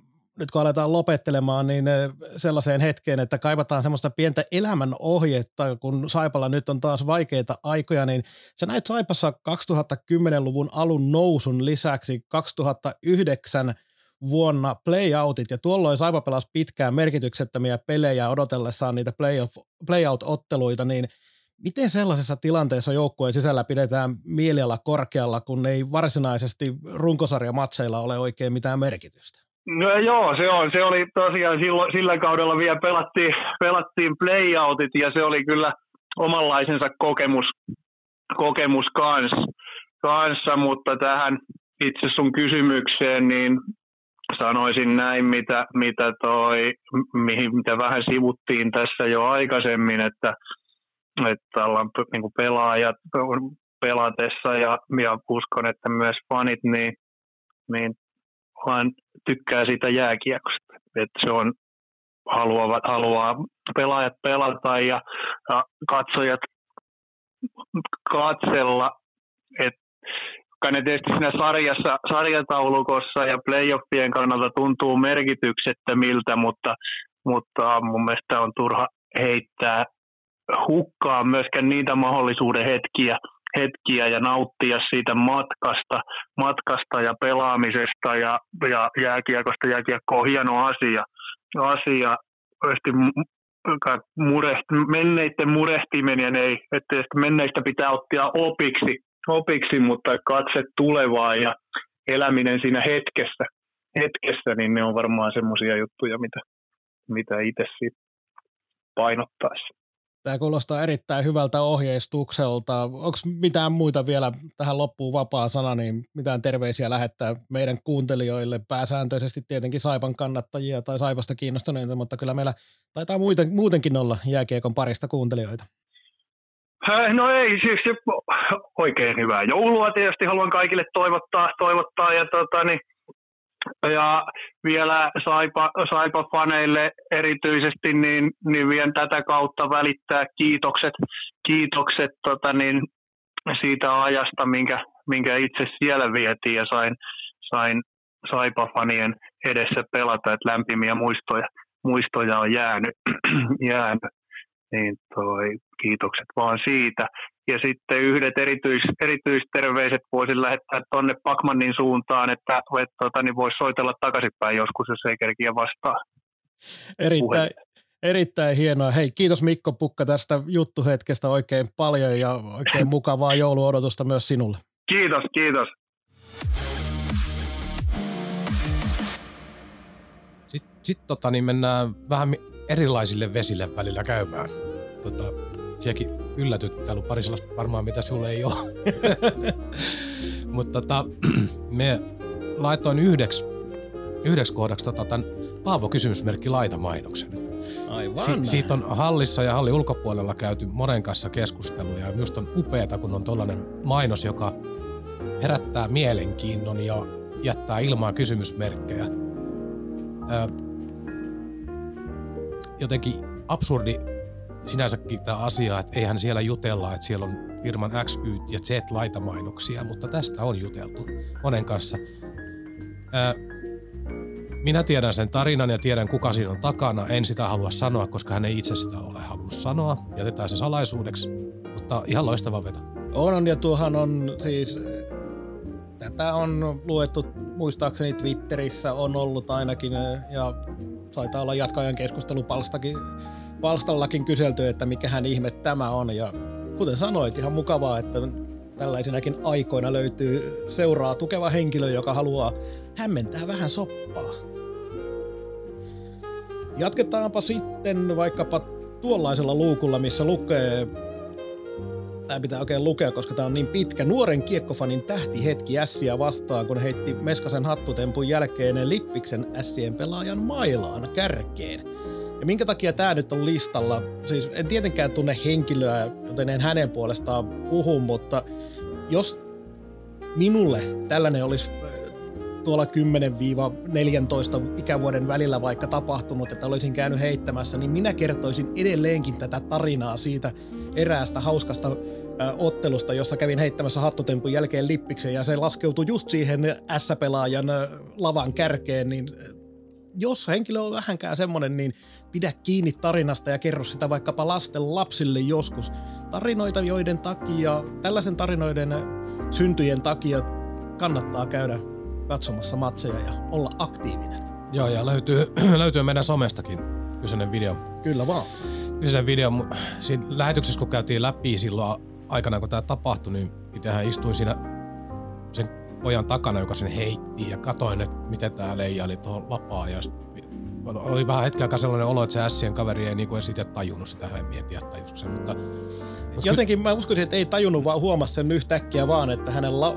nyt kun aletaan lopettelemaan, niin eh, sellaiseen hetkeen, että kaivataan semmoista pientä elämän ohjetta, kun Saipalla nyt on taas vaikeita aikoja, niin sä näit Saipassa 2010-luvun alun nousun lisäksi 2009 vuonna playoutit, ja tuolloin Saipa pelasi pitkään merkityksettömiä pelejä odotellessaan niitä playoff, playout-otteluita, niin miten sellaisessa tilanteessa joukkueen sisällä pidetään mieliala korkealla, kun ei varsinaisesti runkosarjamatseilla ole oikein mitään merkitystä? No joo, se on. Se oli tosiaan silloin, sillä kaudella vielä pelattiin, pelattiin playoutit ja se oli kyllä omanlaisensa kokemus, kokemus kans, kanssa, mutta tähän itse sun kysymykseen, niin sanoisin näin, mitä, mitä, toi, mihin, mitä vähän sivuttiin tässä jo aikaisemmin, että, että ollaan niin kuin pelaajat pelatessa ja, ja uskon, että myös fanit, niin, niin vaan tykkää siitä jääkiekosta. Että se on, haluavat, haluaa pelaajat pelata ja, ja katsojat katsella, että ne tietysti siinä sarjassa, sarjataulukossa ja playoffien kannalta tuntuu merkityksettömiltä, mutta, mutta mun mielestä on turha heittää hukkaa myöskään niitä mahdollisuuden hetkiä, hetkiä ja nauttia siitä matkasta, matkasta ja pelaamisesta ja, ja jääkiekosta. Jääkiekko on hieno asia. asia mureht, menneiden murehtiminen ei, että menneistä pitää ottaa opiksi, opiksi, mutta katse tulevaa ja eläminen siinä hetkessä, hetkessä niin ne on varmaan semmoisia juttuja, mitä, mitä itse painottaisi. Tämä kuulostaa erittäin hyvältä ohjeistukselta. Onko mitään muita vielä tähän loppuun vapaa sana, niin mitään terveisiä lähettää meidän kuuntelijoille, pääsääntöisesti tietenkin Saipan kannattajia tai Saipasta kiinnostuneita, mutta kyllä meillä taitaa muuten, muutenkin olla jääkiekon parista kuuntelijoita. No ei, siis oikein hyvää joulua tietysti haluan kaikille toivottaa, toivottaa ja tota, niin, ja vielä Saipa, Saipa-faneille erityisesti, niin, niin vien tätä kautta välittää kiitokset, kiitokset tota niin, siitä ajasta, minkä, minkä itse siellä vietiin ja sain, sain Saipa-fanien edessä pelata, että lämpimiä muistoja, muistoja on jäänyt, jäänyt. Niin toi, kiitokset vaan siitä. Ja sitten yhdet erityis, erityisterveiset voisin lähettää tuonne Pakmanin suuntaan, että, että tota, niin voisi soitella takaisinpäin joskus, jos ei kerkiä vastaa. Erittäin, erittäin hienoa. Hei, kiitos Mikko Pukka tästä juttuhetkestä oikein paljon ja oikein mukavaa jouluodotusta myös sinulle. Kiitos, kiitos. Sitten sit, tota, niin mennään vähän erilaisille vesille välillä käymään. Tota, sielläkin yllätyt, täällä on pari sellaista varmaan, mitä sulle ei ole. Mutta tota, me laitoin yhdeksi, yhdeksi kohdaksi tota, tämän Paavo kysymysmerkki laitamainoksen. Aivan. Si- siitä on hallissa ja hallin ulkopuolella käyty monen kanssa keskusteluja ja minusta on upeata, kun on tollainen mainos, joka herättää mielenkiinnon ja jättää ilmaan kysymysmerkkejä. Ö, jotenkin absurdi sinänsäkin tämä asia, että eihän siellä jutella, että siellä on firman X, Y ja Z laitamainoksia, mutta tästä on juteltu monen kanssa. Ää, minä tiedän sen tarinan ja tiedän kuka siinä on takana. En sitä halua sanoa, koska hän ei itse sitä ole halunnut sanoa. Jätetään se salaisuudeksi, mutta ihan loistava veto. On, ja tuohan on siis, tätä on luettu muistaakseni Twitterissä on ollut ainakin, ja taitaa olla jatkajan keskustelupalstakin palstallakin kyselty, että mikähän ihme tämä on ja kuten sanoit, ihan mukavaa, että tällaisinakin aikoina löytyy seuraa tukeva henkilö, joka haluaa hämmentää vähän soppaa. Jatketaanpa sitten vaikkapa tuollaisella luukulla, missä lukee tämä pitää oikein lukea, koska tämä on niin pitkä. Nuoren kiekkofanin hetki Ässiä vastaan, kun heitti Meskasen hattutempun jälkeen Lippiksen Ässien pelaajan mailaan kärkeen. Ja minkä takia tämä nyt on listalla? Siis en tietenkään tunne henkilöä, joten en hänen puolestaan puhu, mutta jos minulle tällainen olisi tuolla 10-14 ikävuoden välillä vaikka tapahtunut, että olisin käynyt heittämässä, niin minä kertoisin edelleenkin tätä tarinaa siitä eräästä hauskasta ottelusta, jossa kävin heittämässä hattutempun jälkeen lippiksen ja se laskeutui just siihen S-pelaajan lavan kärkeen, niin jos henkilö on vähänkään semmoinen, niin pidä kiinni tarinasta ja kerro sitä vaikkapa lasten lapsille joskus. Tarinoita, joiden takia, tällaisen tarinoiden syntyjen takia kannattaa käydä katsomassa matseja ja olla aktiivinen. Joo, ja löytyy, löytyy meidän somestakin kyseinen video. Kyllä vaan. Kyseinen video, siinä lähetyksessä kun käytiin läpi silloin aikana, kun tämä tapahtui, niin itsehän istuin siinä sen pojan takana, joka sen heitti ja katoin, että miten tämä leijaili tuohon lapaan ja oli vähän hetken aikaa sellainen olo, että se ässien kaveri ei niinku edes itse tajunnut sitä, en mietiä tajusiko se, mutta Jotenkin mä uskoisin, että ei tajunnut, vaan huomasi sen yhtäkkiä vaan, että hänen la-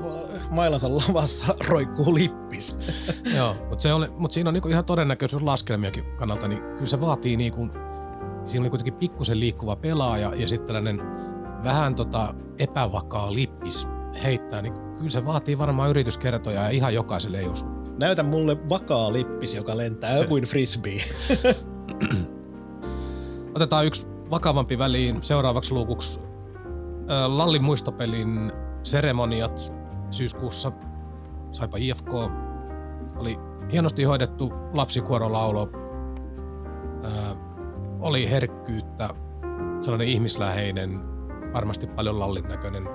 mailansa lavassa roikkuu lippis. Joo, mutta, se oli, mutta siinä on niinku ihan todennäköisyys laskelmiakin kannalta, niin kyllä se vaatii niinku, siinä oli kuitenkin pikkusen liikkuva pelaaja ja sitten tällainen vähän tota epävakaa lippis heittää, niin kyllä se vaatii varmaan yrityskertoja ja ihan jokaiselle ei osu. Näytä mulle vakaa lippis, joka lentää kuin frisbee. Otetaan yksi vakavampi väliin seuraavaksi luukuksi Lallin muistopelin seremoniat syyskuussa Saipa IFK. Oli hienosti hoidettu lapsikuorolaulo. Oli herkkyyttä, sellainen ihmisläheinen, varmasti paljon Lallin näköinen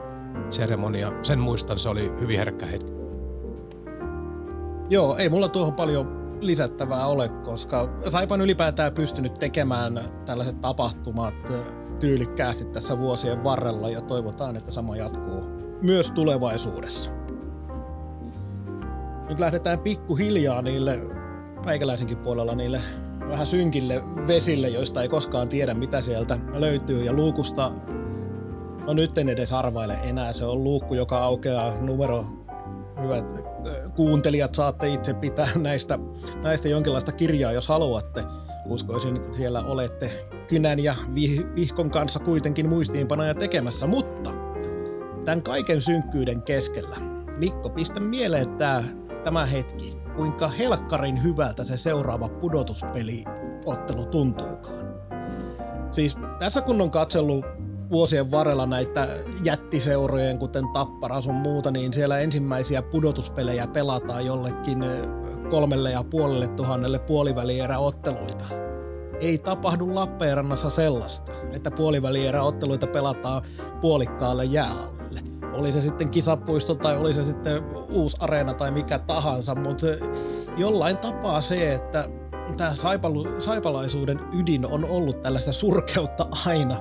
seremonia. Sen muistan, se oli hyvin herkkä hetki. Joo, ei mulla tuohon paljon lisättävää ole, koska Saipan ylipäätään pystynyt tekemään tällaiset tapahtumat tyylikkäästi tässä vuosien varrella ja toivotaan, että sama jatkuu myös tulevaisuudessa. Nyt lähdetään pikkuhiljaa niille meikäläisenkin puolella niille vähän synkille vesille, joista ei koskaan tiedä mitä sieltä löytyy. Ja luukusta No nyt en edes arvaile enää, se on luukku, joka aukeaa numero. Hyvät kuuntelijat saatte itse pitää näistä, näistä jonkinlaista kirjaa, jos haluatte. Uskoisin, että siellä olette kynän ja vihkon kanssa kuitenkin muistiinpanoja tekemässä, mutta tämän kaiken synkkyyden keskellä, Mikko, pistä mieleen tämä, tämä hetki, kuinka helkkarin hyvältä se seuraava pudotuspeliottelu tuntuukaan. Siis tässä kun on katsellut vuosien varrella näitä jättiseurojen, kuten Tappara sun muuta, niin siellä ensimmäisiä pudotuspelejä pelataan jollekin kolmelle ja puolelle tuhannelle puolivälieräotteluita. Ei tapahdu Lappeenrannassa sellaista, että puolivälieräotteluita pelataan puolikkaalle jääalle. Oli se sitten kisapuisto tai oli se sitten uusi areena tai mikä tahansa, mutta jollain tapaa se, että tämä saipalaisuuden ydin on ollut tällaista surkeutta aina,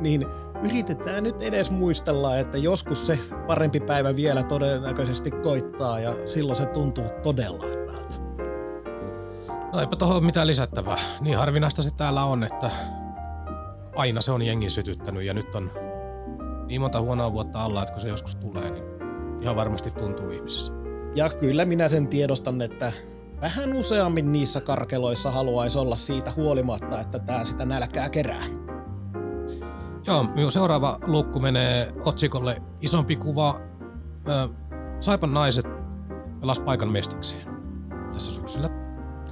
niin yritetään nyt edes muistella, että joskus se parempi päivä vielä todennäköisesti koittaa ja silloin se tuntuu todella hyvältä. No eipä tuohon mitään lisättävää. Niin harvinaista se täällä on, että aina se on jengin sytyttänyt ja nyt on niin monta huonoa vuotta alla, että kun se joskus tulee, niin ihan varmasti tuntuu ihmisissä. Ja kyllä minä sen tiedostan, että vähän useammin niissä karkeloissa haluaisi olla siitä huolimatta, että tämä sitä nälkää kerää. Joo, minun seuraava lukku menee otsikolle isompi kuva. Saipan naiset pelas paikan mestikseen tässä syksyllä.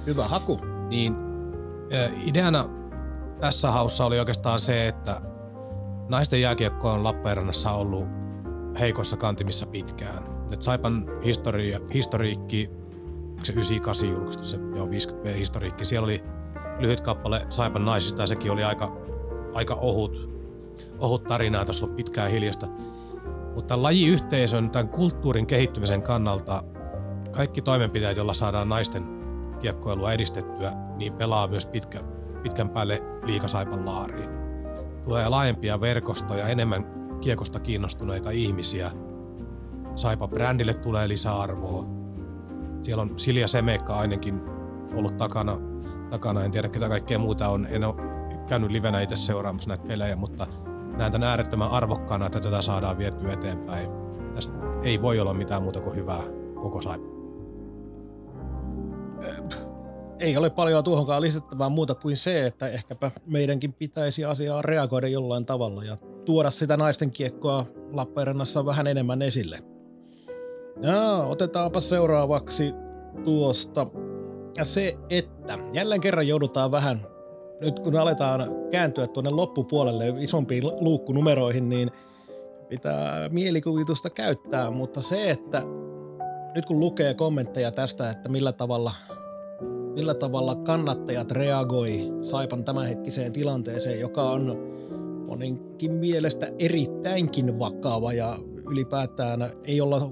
Hyvä haku. Niin ideana tässä haussa oli oikeastaan se, että naisten jääkiekko on Lappeenrannassa ollut heikoissa kantimissa pitkään. Et Saipan historia, historiikki, se 98 julkaistu, se joo, 50 historiikki, siellä oli lyhyt kappale Saipan naisista ja sekin oli aika, aika ohut ohut tarinaa, tässä on pitkään hiljasta. Mutta lajiyhteisön, tämän kulttuurin kehittymisen kannalta kaikki toimenpiteet, joilla saadaan naisten kiekkoilua edistettyä, niin pelaa myös pitkä, pitkän päälle liikasaipan laariin. Tulee laajempia verkostoja, enemmän kiekosta kiinnostuneita ihmisiä. Saipa-brändille tulee lisäarvoa. Siellä on Silja Semekka ainakin ollut takana, takana. en tiedä ketä kaikkea muuta on. En ole käynyt livenä itse seuraamassa näitä pelejä, mutta näen tämän äärettömän arvokkaana, että tätä saadaan vietyä eteenpäin. Tästä ei voi olla mitään muuta kuin hyvää koko Saipa. Ei ole paljon tuohonkaan lisättävää muuta kuin se, että ehkäpä meidänkin pitäisi asiaa reagoida jollain tavalla ja tuoda sitä naisten kiekkoa Lappeenrannassa vähän enemmän esille. Ja, otetaanpa seuraavaksi tuosta se, että jälleen kerran joudutaan vähän, nyt kun aletaan kääntyä tuonne loppupuolelle isompiin luukkunumeroihin, niin pitää mielikuvitusta käyttää, mutta se, että nyt kun lukee kommentteja tästä, että millä tavalla, millä tavalla kannattajat reagoi Saipan tämänhetkiseen tilanteeseen, joka on moninkin mielestä erittäinkin vakava ja ylipäätään ei, olla,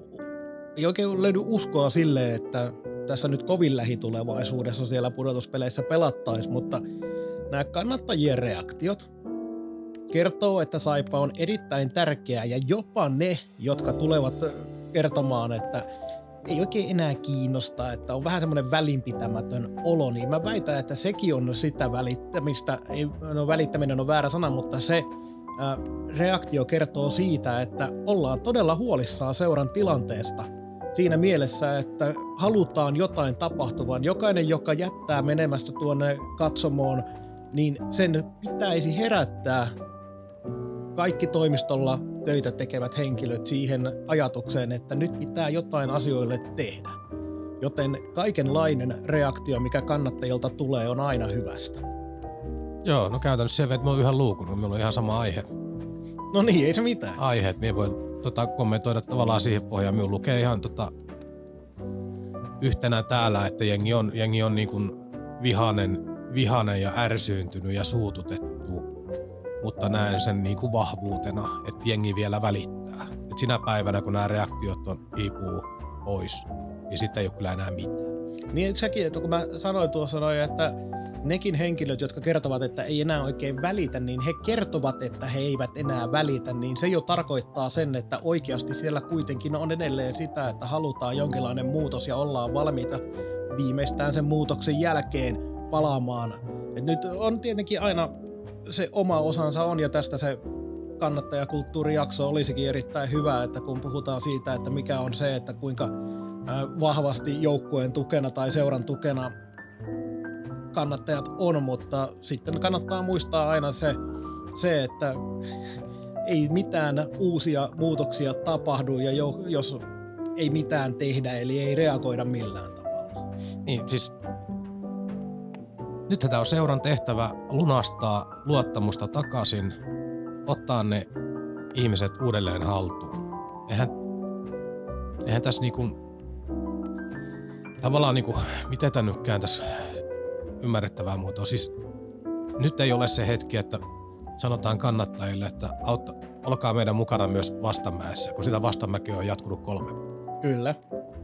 ei oikein löydy uskoa sille, että tässä nyt kovin lähitulevaisuudessa siellä pudotuspeleissä pelattaisi, mutta nämä kannattajien reaktiot kertoo, että Saipa on erittäin tärkeä ja jopa ne, jotka tulevat kertomaan, että ei oikein enää kiinnosta, että on vähän semmoinen välinpitämätön olo, niin mä väitän, että sekin on sitä välittämistä, ei, no välittäminen on väärä sana, mutta se äh, reaktio kertoo siitä, että ollaan todella huolissaan seuran tilanteesta siinä mielessä, että halutaan jotain tapahtuvan. Jokainen, joka jättää menemästä tuonne katsomoon, niin sen pitäisi herättää kaikki toimistolla töitä tekevät henkilöt siihen ajatukseen, että nyt pitää jotain asioille tehdä. Joten kaikenlainen reaktio, mikä kannattajilta tulee, on aina hyvästä. Joo, no käytännössä se, että mä oon yhä luukunut, meillä on ihan sama aihe. No niin, ei se mitään. Aihe, että minä voin tota, kommentoida tavallaan siihen pohjaan. Minun lukee ihan tota, yhtenä täällä, että jengi on, jengi on niin kuin vihanen, vihanen ja ärsyyntynyt ja suututettu mutta näen sen niin kuin vahvuutena, että jengi vielä välittää. Et sinä päivänä, kun nämä reaktiot on hiipuu pois, niin sitten ei ole kyllä enää mitään. Niin sekin, että kun mä sanoin tuossa noin, että nekin henkilöt, jotka kertovat, että ei enää oikein välitä, niin he kertovat, että he eivät enää välitä, niin se jo tarkoittaa sen, että oikeasti siellä kuitenkin on edelleen sitä, että halutaan jonkinlainen muutos ja ollaan valmiita viimeistään sen muutoksen jälkeen palaamaan. Et nyt on tietenkin aina se oma osansa on ja tästä se kannattajakulttuurijakso olisikin erittäin hyvä, että kun puhutaan siitä, että mikä on se, että kuinka vahvasti joukkueen tukena tai seuran tukena kannattajat on, mutta sitten kannattaa muistaa aina se, se että ei mitään uusia muutoksia tapahdu ja jos ei mitään tehdä, eli ei reagoida millään tavalla. Niin, siis Tämä on seuran tehtävä lunastaa luottamusta takaisin, ottaa ne ihmiset uudelleen haltuun. Eihän, eihän tässä niinku, tavallaan niinku, miten tämä nyt kääntäisi ymmärrettävää muotoa. Siis nyt ei ole se hetki, että sanotaan kannattajille, että autta, olkaa meidän mukana myös Vastamäessä, kun sitä Vastamäkeä on jatkunut kolme. Kyllä.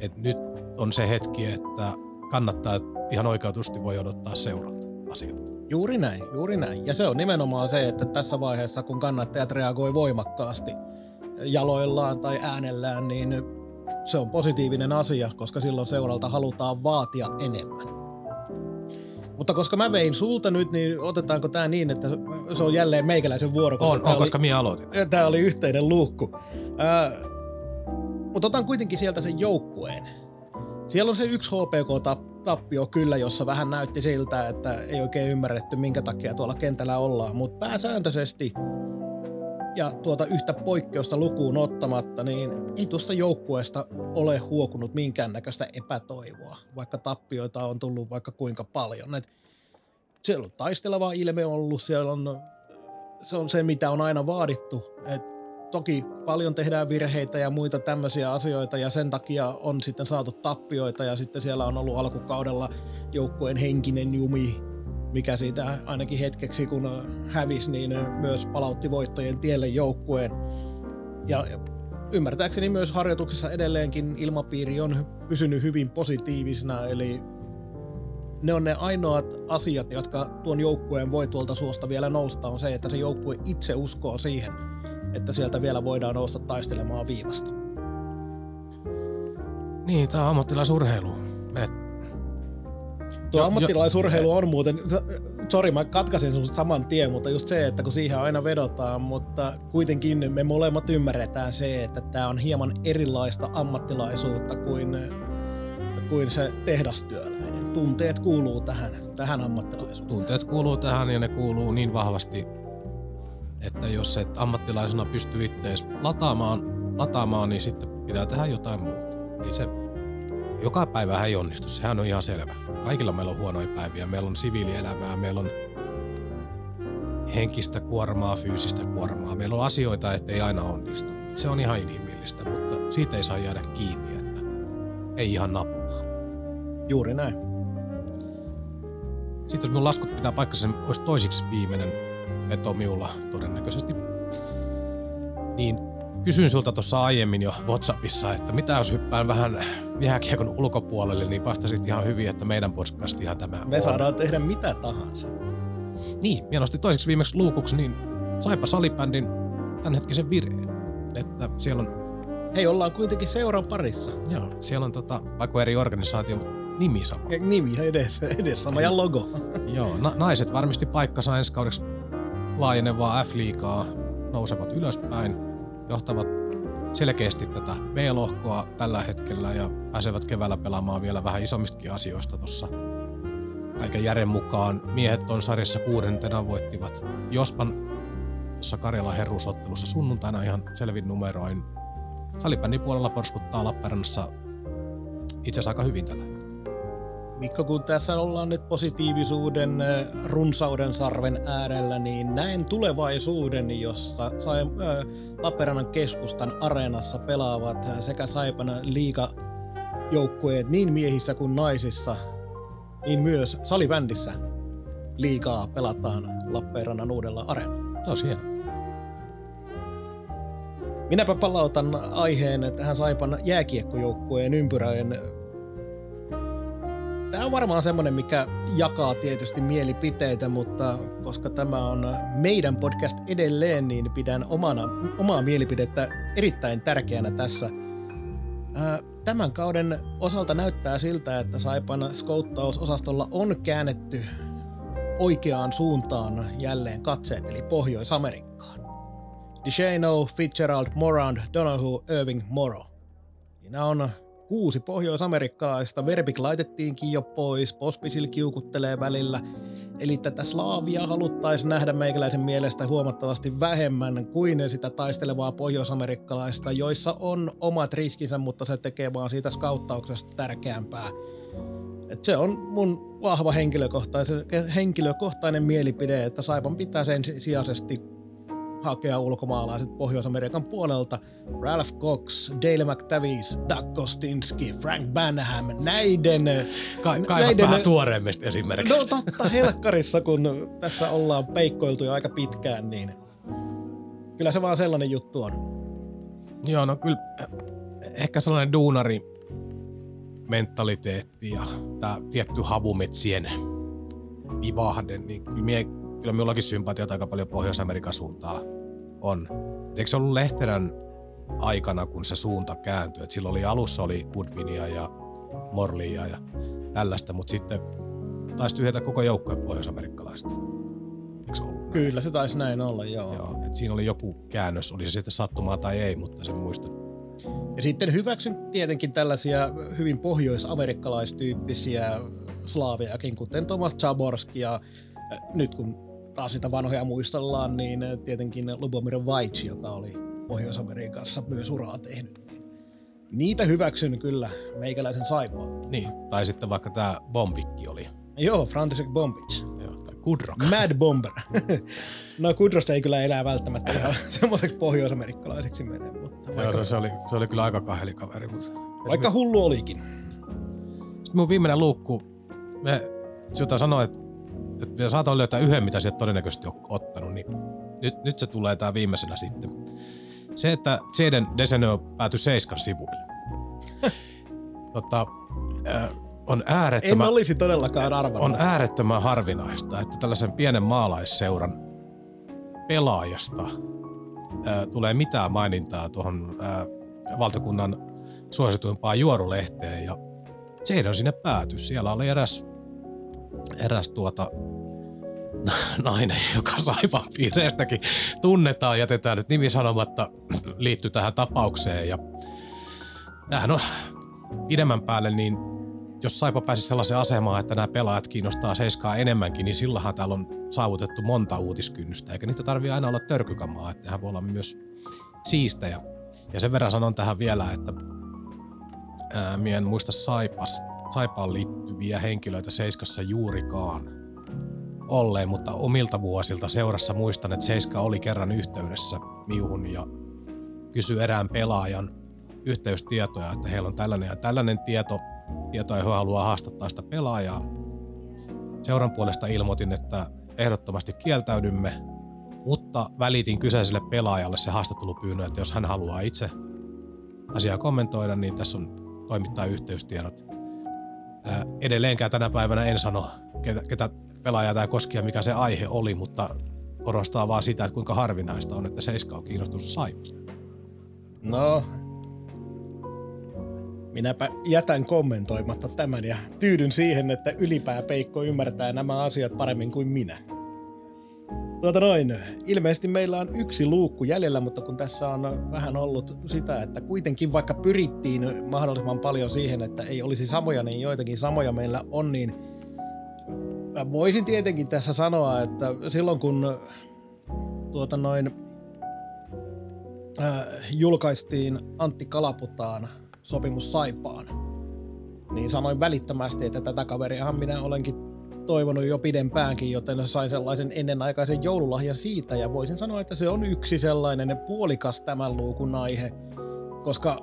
Et nyt on se hetki, että kannattaa ihan oikeutusti voi odottaa seuralta asioita. Juuri näin, juuri näin. Ja se on nimenomaan se, että tässä vaiheessa, kun kannattajat reagoi voimakkaasti jaloillaan tai äänellään, niin se on positiivinen asia, koska silloin seuralta halutaan vaatia enemmän. Mutta koska mä vein sulta nyt, niin otetaanko tämä niin, että se on jälleen meikäläisen vuoro? On, on koska minä aloitin. Tämä oli yhteinen luukku. Äh, mutta otan kuitenkin sieltä sen joukkueen. Siellä on se yksi HPK-tappio kyllä, jossa vähän näytti siltä, että ei oikein ymmärretty, minkä takia tuolla kentällä ollaan. Mutta pääsääntöisesti ja tuota yhtä poikkeusta lukuun ottamatta, niin ei tuosta joukkueesta ole huokunut minkäännäköistä epätoivoa, vaikka tappioita on tullut vaikka kuinka paljon. Et siellä on taisteleva ilme ollut, siellä on, se on se, mitä on aina vaadittu. Et toki paljon tehdään virheitä ja muita tämmöisiä asioita ja sen takia on sitten saatu tappioita ja sitten siellä on ollut alkukaudella joukkueen henkinen jumi, mikä siitä ainakin hetkeksi kun hävisi, niin myös palautti voittojen tielle joukkueen. Ja ymmärtääkseni myös harjoituksessa edelleenkin ilmapiiri on pysynyt hyvin positiivisena, eli ne on ne ainoat asiat, jotka tuon joukkueen voi tuolta suosta vielä nousta, on se, että se joukkue itse uskoo siihen, että sieltä vielä voidaan nousta taistelemaan viivasta. Niin, tää on ammattilaisurheilu. Me Tuo Jo- ammattilaisurheilu on muuten, sori mä katkasin sun saman tien, mutta just se, että kun siihen aina vedotaan, mutta kuitenkin me molemmat ymmärretään se, että tämä on hieman erilaista ammattilaisuutta kuin, kuin se tehdastyöläinen. Tunteet kuuluu tähän, tähän ammattilaisuuteen. tunteet kuuluu tähän ja ne kuuluu niin vahvasti, että jos et ammattilaisena pysty ittees lataamaan, lataamaan, niin sitten pitää tehdä jotain muuta. Ei se, joka päivä ei onnistu, sehän on ihan selvä. Kaikilla meillä on huonoja päiviä, meillä on siviilielämää, meillä on henkistä kuormaa, fyysistä kuormaa. Meillä on asioita, että ei aina onnistu. Se on ihan inhimillistä, mutta siitä ei saa jäädä kiinni, että ei ihan nappaa. Juuri näin. Sitten jos mun laskut pitää paikkansa, niin olisi toisiksi viimeinen veto miulla todennäköisesti. Niin kysyin sulta tuossa aiemmin jo Whatsappissa, että mitä jos hyppään vähän jääkiekon ulkopuolelle, niin vastasit ihan hyvin, että meidän podcastihan tämä Me on. saadaan tehdä mitä tahansa. Niin, ja nosti toiseksi viimeksi luukuksi, niin saipa salibändin tämänhetkisen vireen. Että siellä on, Hei, ollaan kuitenkin seuran parissa. joo, siellä on tota, vaikka eri organisaatio, mutta nimi sama. Ja Nimi edessä, edessä sama ja logo. Joo, na- naiset varmisti paikkansa ensi kaudeksi laajenevaa F-liigaa, nousevat ylöspäin, johtavat selkeästi tätä B-lohkoa tällä hetkellä ja pääsevät keväällä pelaamaan vielä vähän isommistakin asioista tuossa. Kaiken järjen mukaan miehet on sarjassa kuudentena voittivat Jospan tuossa Karjalan herruusottelussa sunnuntaina ihan selvin numeroin. Salibändin puolella porskuttaa Lappeenrannassa itse asiassa aika hyvin tällä hetkellä. Mikko, kun tässä ollaan nyt positiivisuuden runsauden sarven äärellä, niin näen tulevaisuuden, jossa sai, äh, Lappeenrannan keskustan areenassa pelaavat sekä Saipan liigajoukkueet niin miehissä kuin naisissa, niin myös salibändissä liigaa pelataan Lappeenrannan uudella areenalla. On hieno. Minäpä palautan aiheen tähän Saipan jääkiekkojoukkueen ympyröjen. Tämä on varmaan semmoinen, mikä jakaa tietysti mielipiteitä, mutta koska tämä on meidän podcast edelleen, niin pidän omana, omaa mielipidettä erittäin tärkeänä tässä. Tämän kauden osalta näyttää siltä, että Saipan skouttausosastolla on käännetty oikeaan suuntaan jälleen katseet, eli Pohjois-Amerikkaan. DeShano, Fitzgerald, Morand, Donahue, Irving, Moro. Siinä on kuusi pohjoisamerikkalaista. Verbik laitettiinkin jo pois, Pospisil kiukuttelee välillä. Eli tätä slaavia haluttaisiin nähdä meikäläisen mielestä huomattavasti vähemmän kuin sitä taistelevaa pohjoisamerikkalaista, joissa on omat riskinsä, mutta se tekee vaan siitä skauttauksesta tärkeämpää. Et se on mun vahva henkilökohtainen, henkilökohtainen mielipide, että Saipan pitää ensisijaisesti hakea ulkomaalaiset Pohjois-Amerikan puolelta. Ralph Cox, Dale McTavish, Doug Kostinski, Frank Banham, näiden... Ka- kaivat vähän tuoreemmista No esimerkiksi. totta, helkkarissa, kun tässä ollaan peikkoiltu jo aika pitkään, niin kyllä se vaan sellainen juttu on. Joo, no kyllä eh, ehkä sellainen duunari mentaliteetti ja tämä tietty havumetsien vivahde, niin kyllä, mie, kyllä minullakin sympatiota aika paljon Pohjois-Amerikan suuntaa on. Et Eikö se ollut Lehterän aikana, kun se suunta kääntyi? Et silloin oli alussa oli Goodwinia ja Morlia ja tällaista, mutta sitten taisi tyhjätä koko joukkojen pohjois-amerikkalaista. Eikö ollut näin? Kyllä se taisi näin olla, joo. Joo, et siinä oli joku käännös, oli se sitten sattumaa tai ei, mutta sen muistan. Ja sitten hyväksyn tietenkin tällaisia hyvin pohjois-amerikkalaistyyppisiä slaavejakin, kuten Thomas Chaborski ja nyt kun taas sitä vanhoja muistellaan, niin äh, tietenkin Lubomir Vaitsi, joka oli Pohjois-Amerikassa myös uraa tehnyt. Niin niitä hyväksyn kyllä meikäläisen saipaan. Niin, tai sitten vaikka tämä Bombikki oli. Joo, Frantisek Bombic. Joo, tai Kudrok. Mad Bomber. no Kudrosta ei kyllä enää välttämättä ihan semmoiseksi pohjois-amerikkalaiseksi mene, mutta Joo, vaikka, no, se, oli, se oli kyllä aika kahelikaveri. Mutta... vaikka hullu olikin. Sitten mun viimeinen luukku, me Siltä sanoi, että, että me saatoin löytää yhden, mitä sieltä todennäköisesti on ottanut, niin nyt, nyt se tulee tää viimeisenä sitten. Se, että Zeden Desenö päätyi Seiskan sivuille. tota, äh, on En äärettömän, olisi todellakaan arvannut. on äärettömän harvinaista, että tällaisen pienen maalaisseuran pelaajasta äh, tulee mitään mainintaa tuohon äh, valtakunnan suosituimpaan juorulehteen ja se on sinne pääty. Siellä oli eräs, eräs tuota, nainen, joka Saipan piireistäkin tunnetaan, jätetään nyt nimi sanomatta, liittyy tähän tapaukseen. Ja tämähän on pidemmän päälle, niin jos Saipa pääsi sellaiseen asemaan, että nämä pelaajat kiinnostaa seiskaa enemmänkin, niin sillähän täällä on saavutettu monta uutiskynnystä, eikä niitä tarvitse aina olla törkykamaa, että hän voi olla myös siistejä. Ja sen verran sanon tähän vielä, että ää, en muista Saipas, Saipaan liittyviä henkilöitä Seiskassa juurikaan olleen, mutta omilta vuosilta seurassa muistan, että Seiska oli kerran yhteydessä miuhun ja kysyi erään pelaajan yhteystietoja, että heillä on tällainen ja tällainen tieto, tieto ja he haluaa haastattaa sitä pelaajaa. Seuran puolesta ilmoitin, että ehdottomasti kieltäydymme, mutta välitin kyseiselle pelaajalle se haastattelupyynnö, että jos hän haluaa itse asiaa kommentoida, niin tässä on toimittaa yhteystiedot. Ää, edelleenkään tänä päivänä en sano, ketä, ketä pelaajaa tämä koski ja mikä se aihe oli, mutta korostaa vaan sitä, että kuinka harvinaista on, että Seiska on kiinnostunut Saipasta. No, minäpä jätän kommentoimatta tämän ja tyydyn siihen, että ylipää Peikko ymmärtää nämä asiat paremmin kuin minä. Tuota noin, ilmeisesti meillä on yksi luukku jäljellä, mutta kun tässä on vähän ollut sitä, että kuitenkin vaikka pyrittiin mahdollisimman paljon siihen, että ei olisi samoja, niin joitakin samoja meillä on, niin mä voisin tietenkin tässä sanoa, että silloin kun tuota noin äh, julkaistiin Antti Kalaputaan sopimus Saipaan, niin sanoin välittömästi, että tätä kaveriahan minä olenkin toivonut jo pidempäänkin, joten sain sellaisen ennenaikaisen joululahjan siitä. Ja voisin sanoa, että se on yksi sellainen puolikas tämän luukun aihe, koska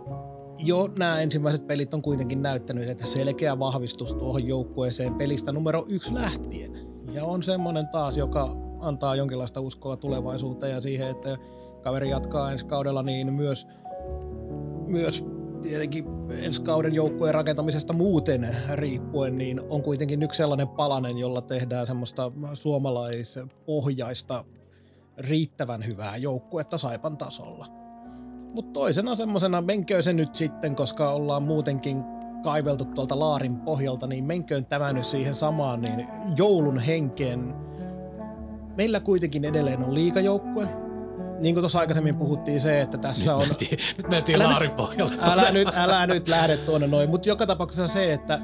jo nämä ensimmäiset pelit on kuitenkin näyttänyt, että selkeä vahvistus tuohon joukkueeseen pelistä numero yksi lähtien. Ja on semmoinen taas, joka antaa jonkinlaista uskoa tulevaisuuteen ja siihen, että kaveri jatkaa ensi kaudella, niin myös, myös tietenkin ensi kauden joukkueen rakentamisesta muuten riippuen, niin on kuitenkin yksi sellainen palanen, jolla tehdään semmoista suomalaispohjaista riittävän hyvää joukkuetta Saipan tasolla. Mutta toisena semmoisena, menköön se nyt sitten, koska ollaan muutenkin kaiveltu tuolta laarin pohjalta, niin menköön tämä nyt siihen samaan, niin joulun henkeen. Meillä kuitenkin edelleen on liikajoukkue, niin kuin tuossa aikaisemmin puhuttiin se, että tässä nyt on... Mentiin, nyt mentiin laarin pohjalle. Älä nyt, älä nyt lähde tuonne noin, mutta joka tapauksessa se, että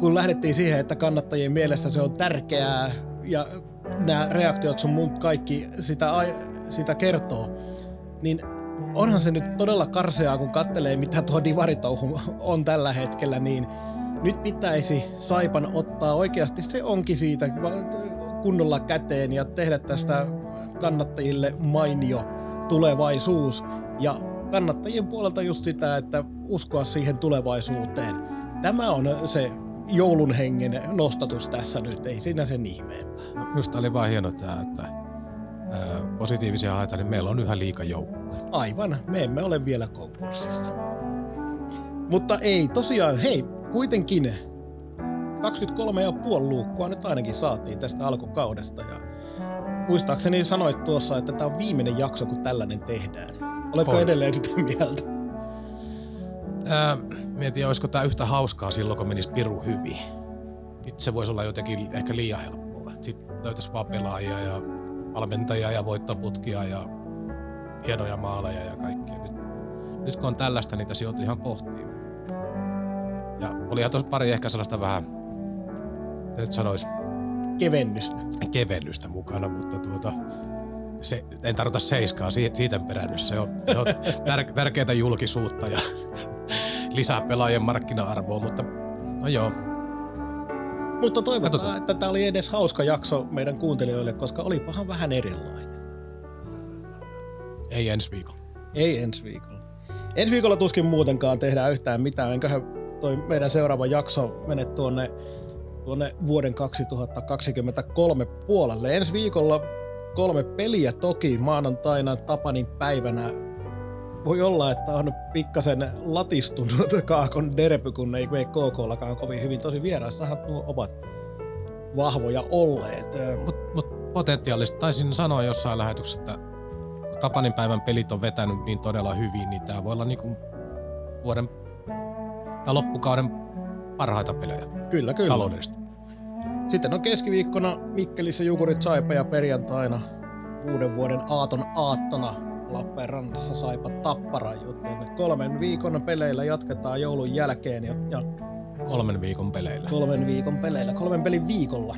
kun lähdettiin siihen, että kannattajien mielessä se on tärkeää ja nämä reaktiot sun muut kaikki sitä, sitä kertoo, niin onhan se nyt todella karseaa, kun kattelee, mitä tuo divaritouhu on tällä hetkellä, niin nyt pitäisi Saipan ottaa oikeasti se onkin siitä kunnolla käteen ja tehdä tästä kannattajille mainio tulevaisuus. Ja kannattajien puolelta just sitä, että uskoa siihen tulevaisuuteen. Tämä on se joulun hengen nostatus tässä nyt, ei siinä sen ihmeempää. No, oli vaan hieno tämä, että positiivisia haetaan, niin meillä on yhä liika joukkue. Aivan, me emme ole vielä konkurssissa. Mutta ei, tosiaan, hei, kuitenkin 23,5 luukkua nyt ainakin saatiin tästä alkukaudesta ja muistaakseni sanoit tuossa, että tämä on viimeinen jakso, kun tällainen tehdään. Oletko On. edelleen sitä mieltä? Ää, mietin, olisiko tämä yhtä hauskaa silloin, kun menisi piru hyvin. Nyt se voisi olla jotenkin ehkä liian helppoa. Sitten löytäisi vaan pelaajia ja valmentajia ja voittoputkia ja hienoja maaleja ja kaikkea. Nyt, nyt kun on tällaista, niin tässä joutuu ihan pohtimaan. Ja oli ihan tuossa pari ehkä sellaista vähän, nyt sanois, Kevennystä. kevennystä mukana, mutta tuota, se, en tarkoita seiskaa si- siitä perännyt. Se on, se on tär- tärkeää julkisuutta ja lisää pelaajien markkina-arvoa, mutta no joo, Mutta toivotaan, Katsotaan. että tämä oli edes hauska jakso meidän kuuntelijoille, koska olipahan vähän erilainen. ei ensi viikolla. Ei ensi viikolla. Ensi viikolla tuskin muutenkaan tehdään yhtään mitään. Enköhän toi meidän seuraava jakso mene tuonne, tuonne vuoden 2023 puolelle. Ensi viikolla kolme peliä toki maanantaina Tapanin päivänä. Voi olla, että on pikkasen latistunut Kaakon derpy, kun ei mene KKllakaan kovin hyvin. Tosi vieraissahan nuo ovat vahvoja olleet. Mutta mut potentiaalisesti taisin sanoa jossain lähetyksessä, että kun Tapanin päivän pelit on vetänyt niin todella hyvin, niin tämä voi olla niinku vuoden tai loppukauden parhaita pelejä Kyllä, kyllä. taloudellisesti. Sitten on keskiviikkona Mikkelissä Jukurit Saipa ja perjantaina uuden vuoden aaton aattona Lappeenrannassa Saipa Tappara, joten kolmen viikon peleillä jatketaan joulun jälkeen ja, ja Kolmen viikon peleillä. kolmen viikon peleillä, kolmen pelin viikolla.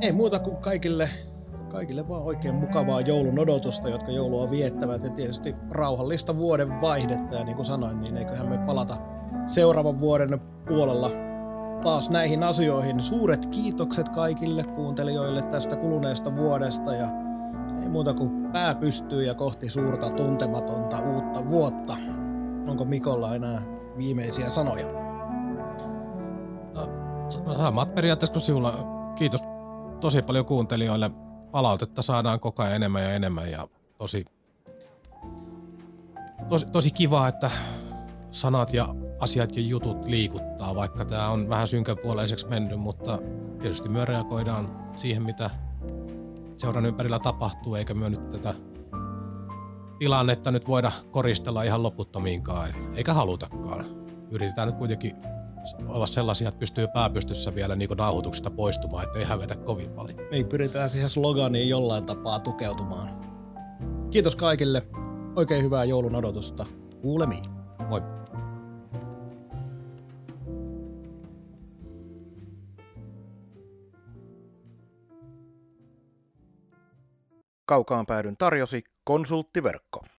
Ei muuta kuin kaikille, kaikille vaan oikein mukavaa joulun odotusta, jotka joulua viettävät ja tietysti rauhallista vuoden vaihdetta ja niin kuin sanoin, niin eiköhän me palata seuraavan vuoden puolella taas näihin asioihin. Suuret kiitokset kaikille kuuntelijoille tästä kuluneesta vuodesta ja ei muuta kuin pää pystyy ja kohti suurta tuntematonta uutta vuotta. Onko Mikolla enää viimeisiä sanoja? Samat periaatteessa kuin sinulla. Kiitos tosi paljon kuuntelijoille. Palautetta saadaan koko ajan enemmän ja enemmän ja tosi, tosi, tosi kiva, että sanat ja asiat ja jutut liikuttaa, vaikka tämä on vähän synkäpuoleiseksi mennyt, mutta tietysti me reagoidaan siihen, mitä seuran ympärillä tapahtuu, eikä myö nyt tätä tilannetta nyt voida koristella ihan loputtomiinkaan, eikä halutakaan. Yritetään nyt kuitenkin olla sellaisia, että pystyy pääpystyssä vielä niin nauhoituksesta poistumaan, ettei hävetä kovin paljon. Niin pyritään siihen sloganiin jollain tapaa tukeutumaan. Kiitos kaikille. Oikein hyvää joulun odotusta. Kuulemiin. Moi. Kaukaan päädyn tarjosi konsulttiverkko.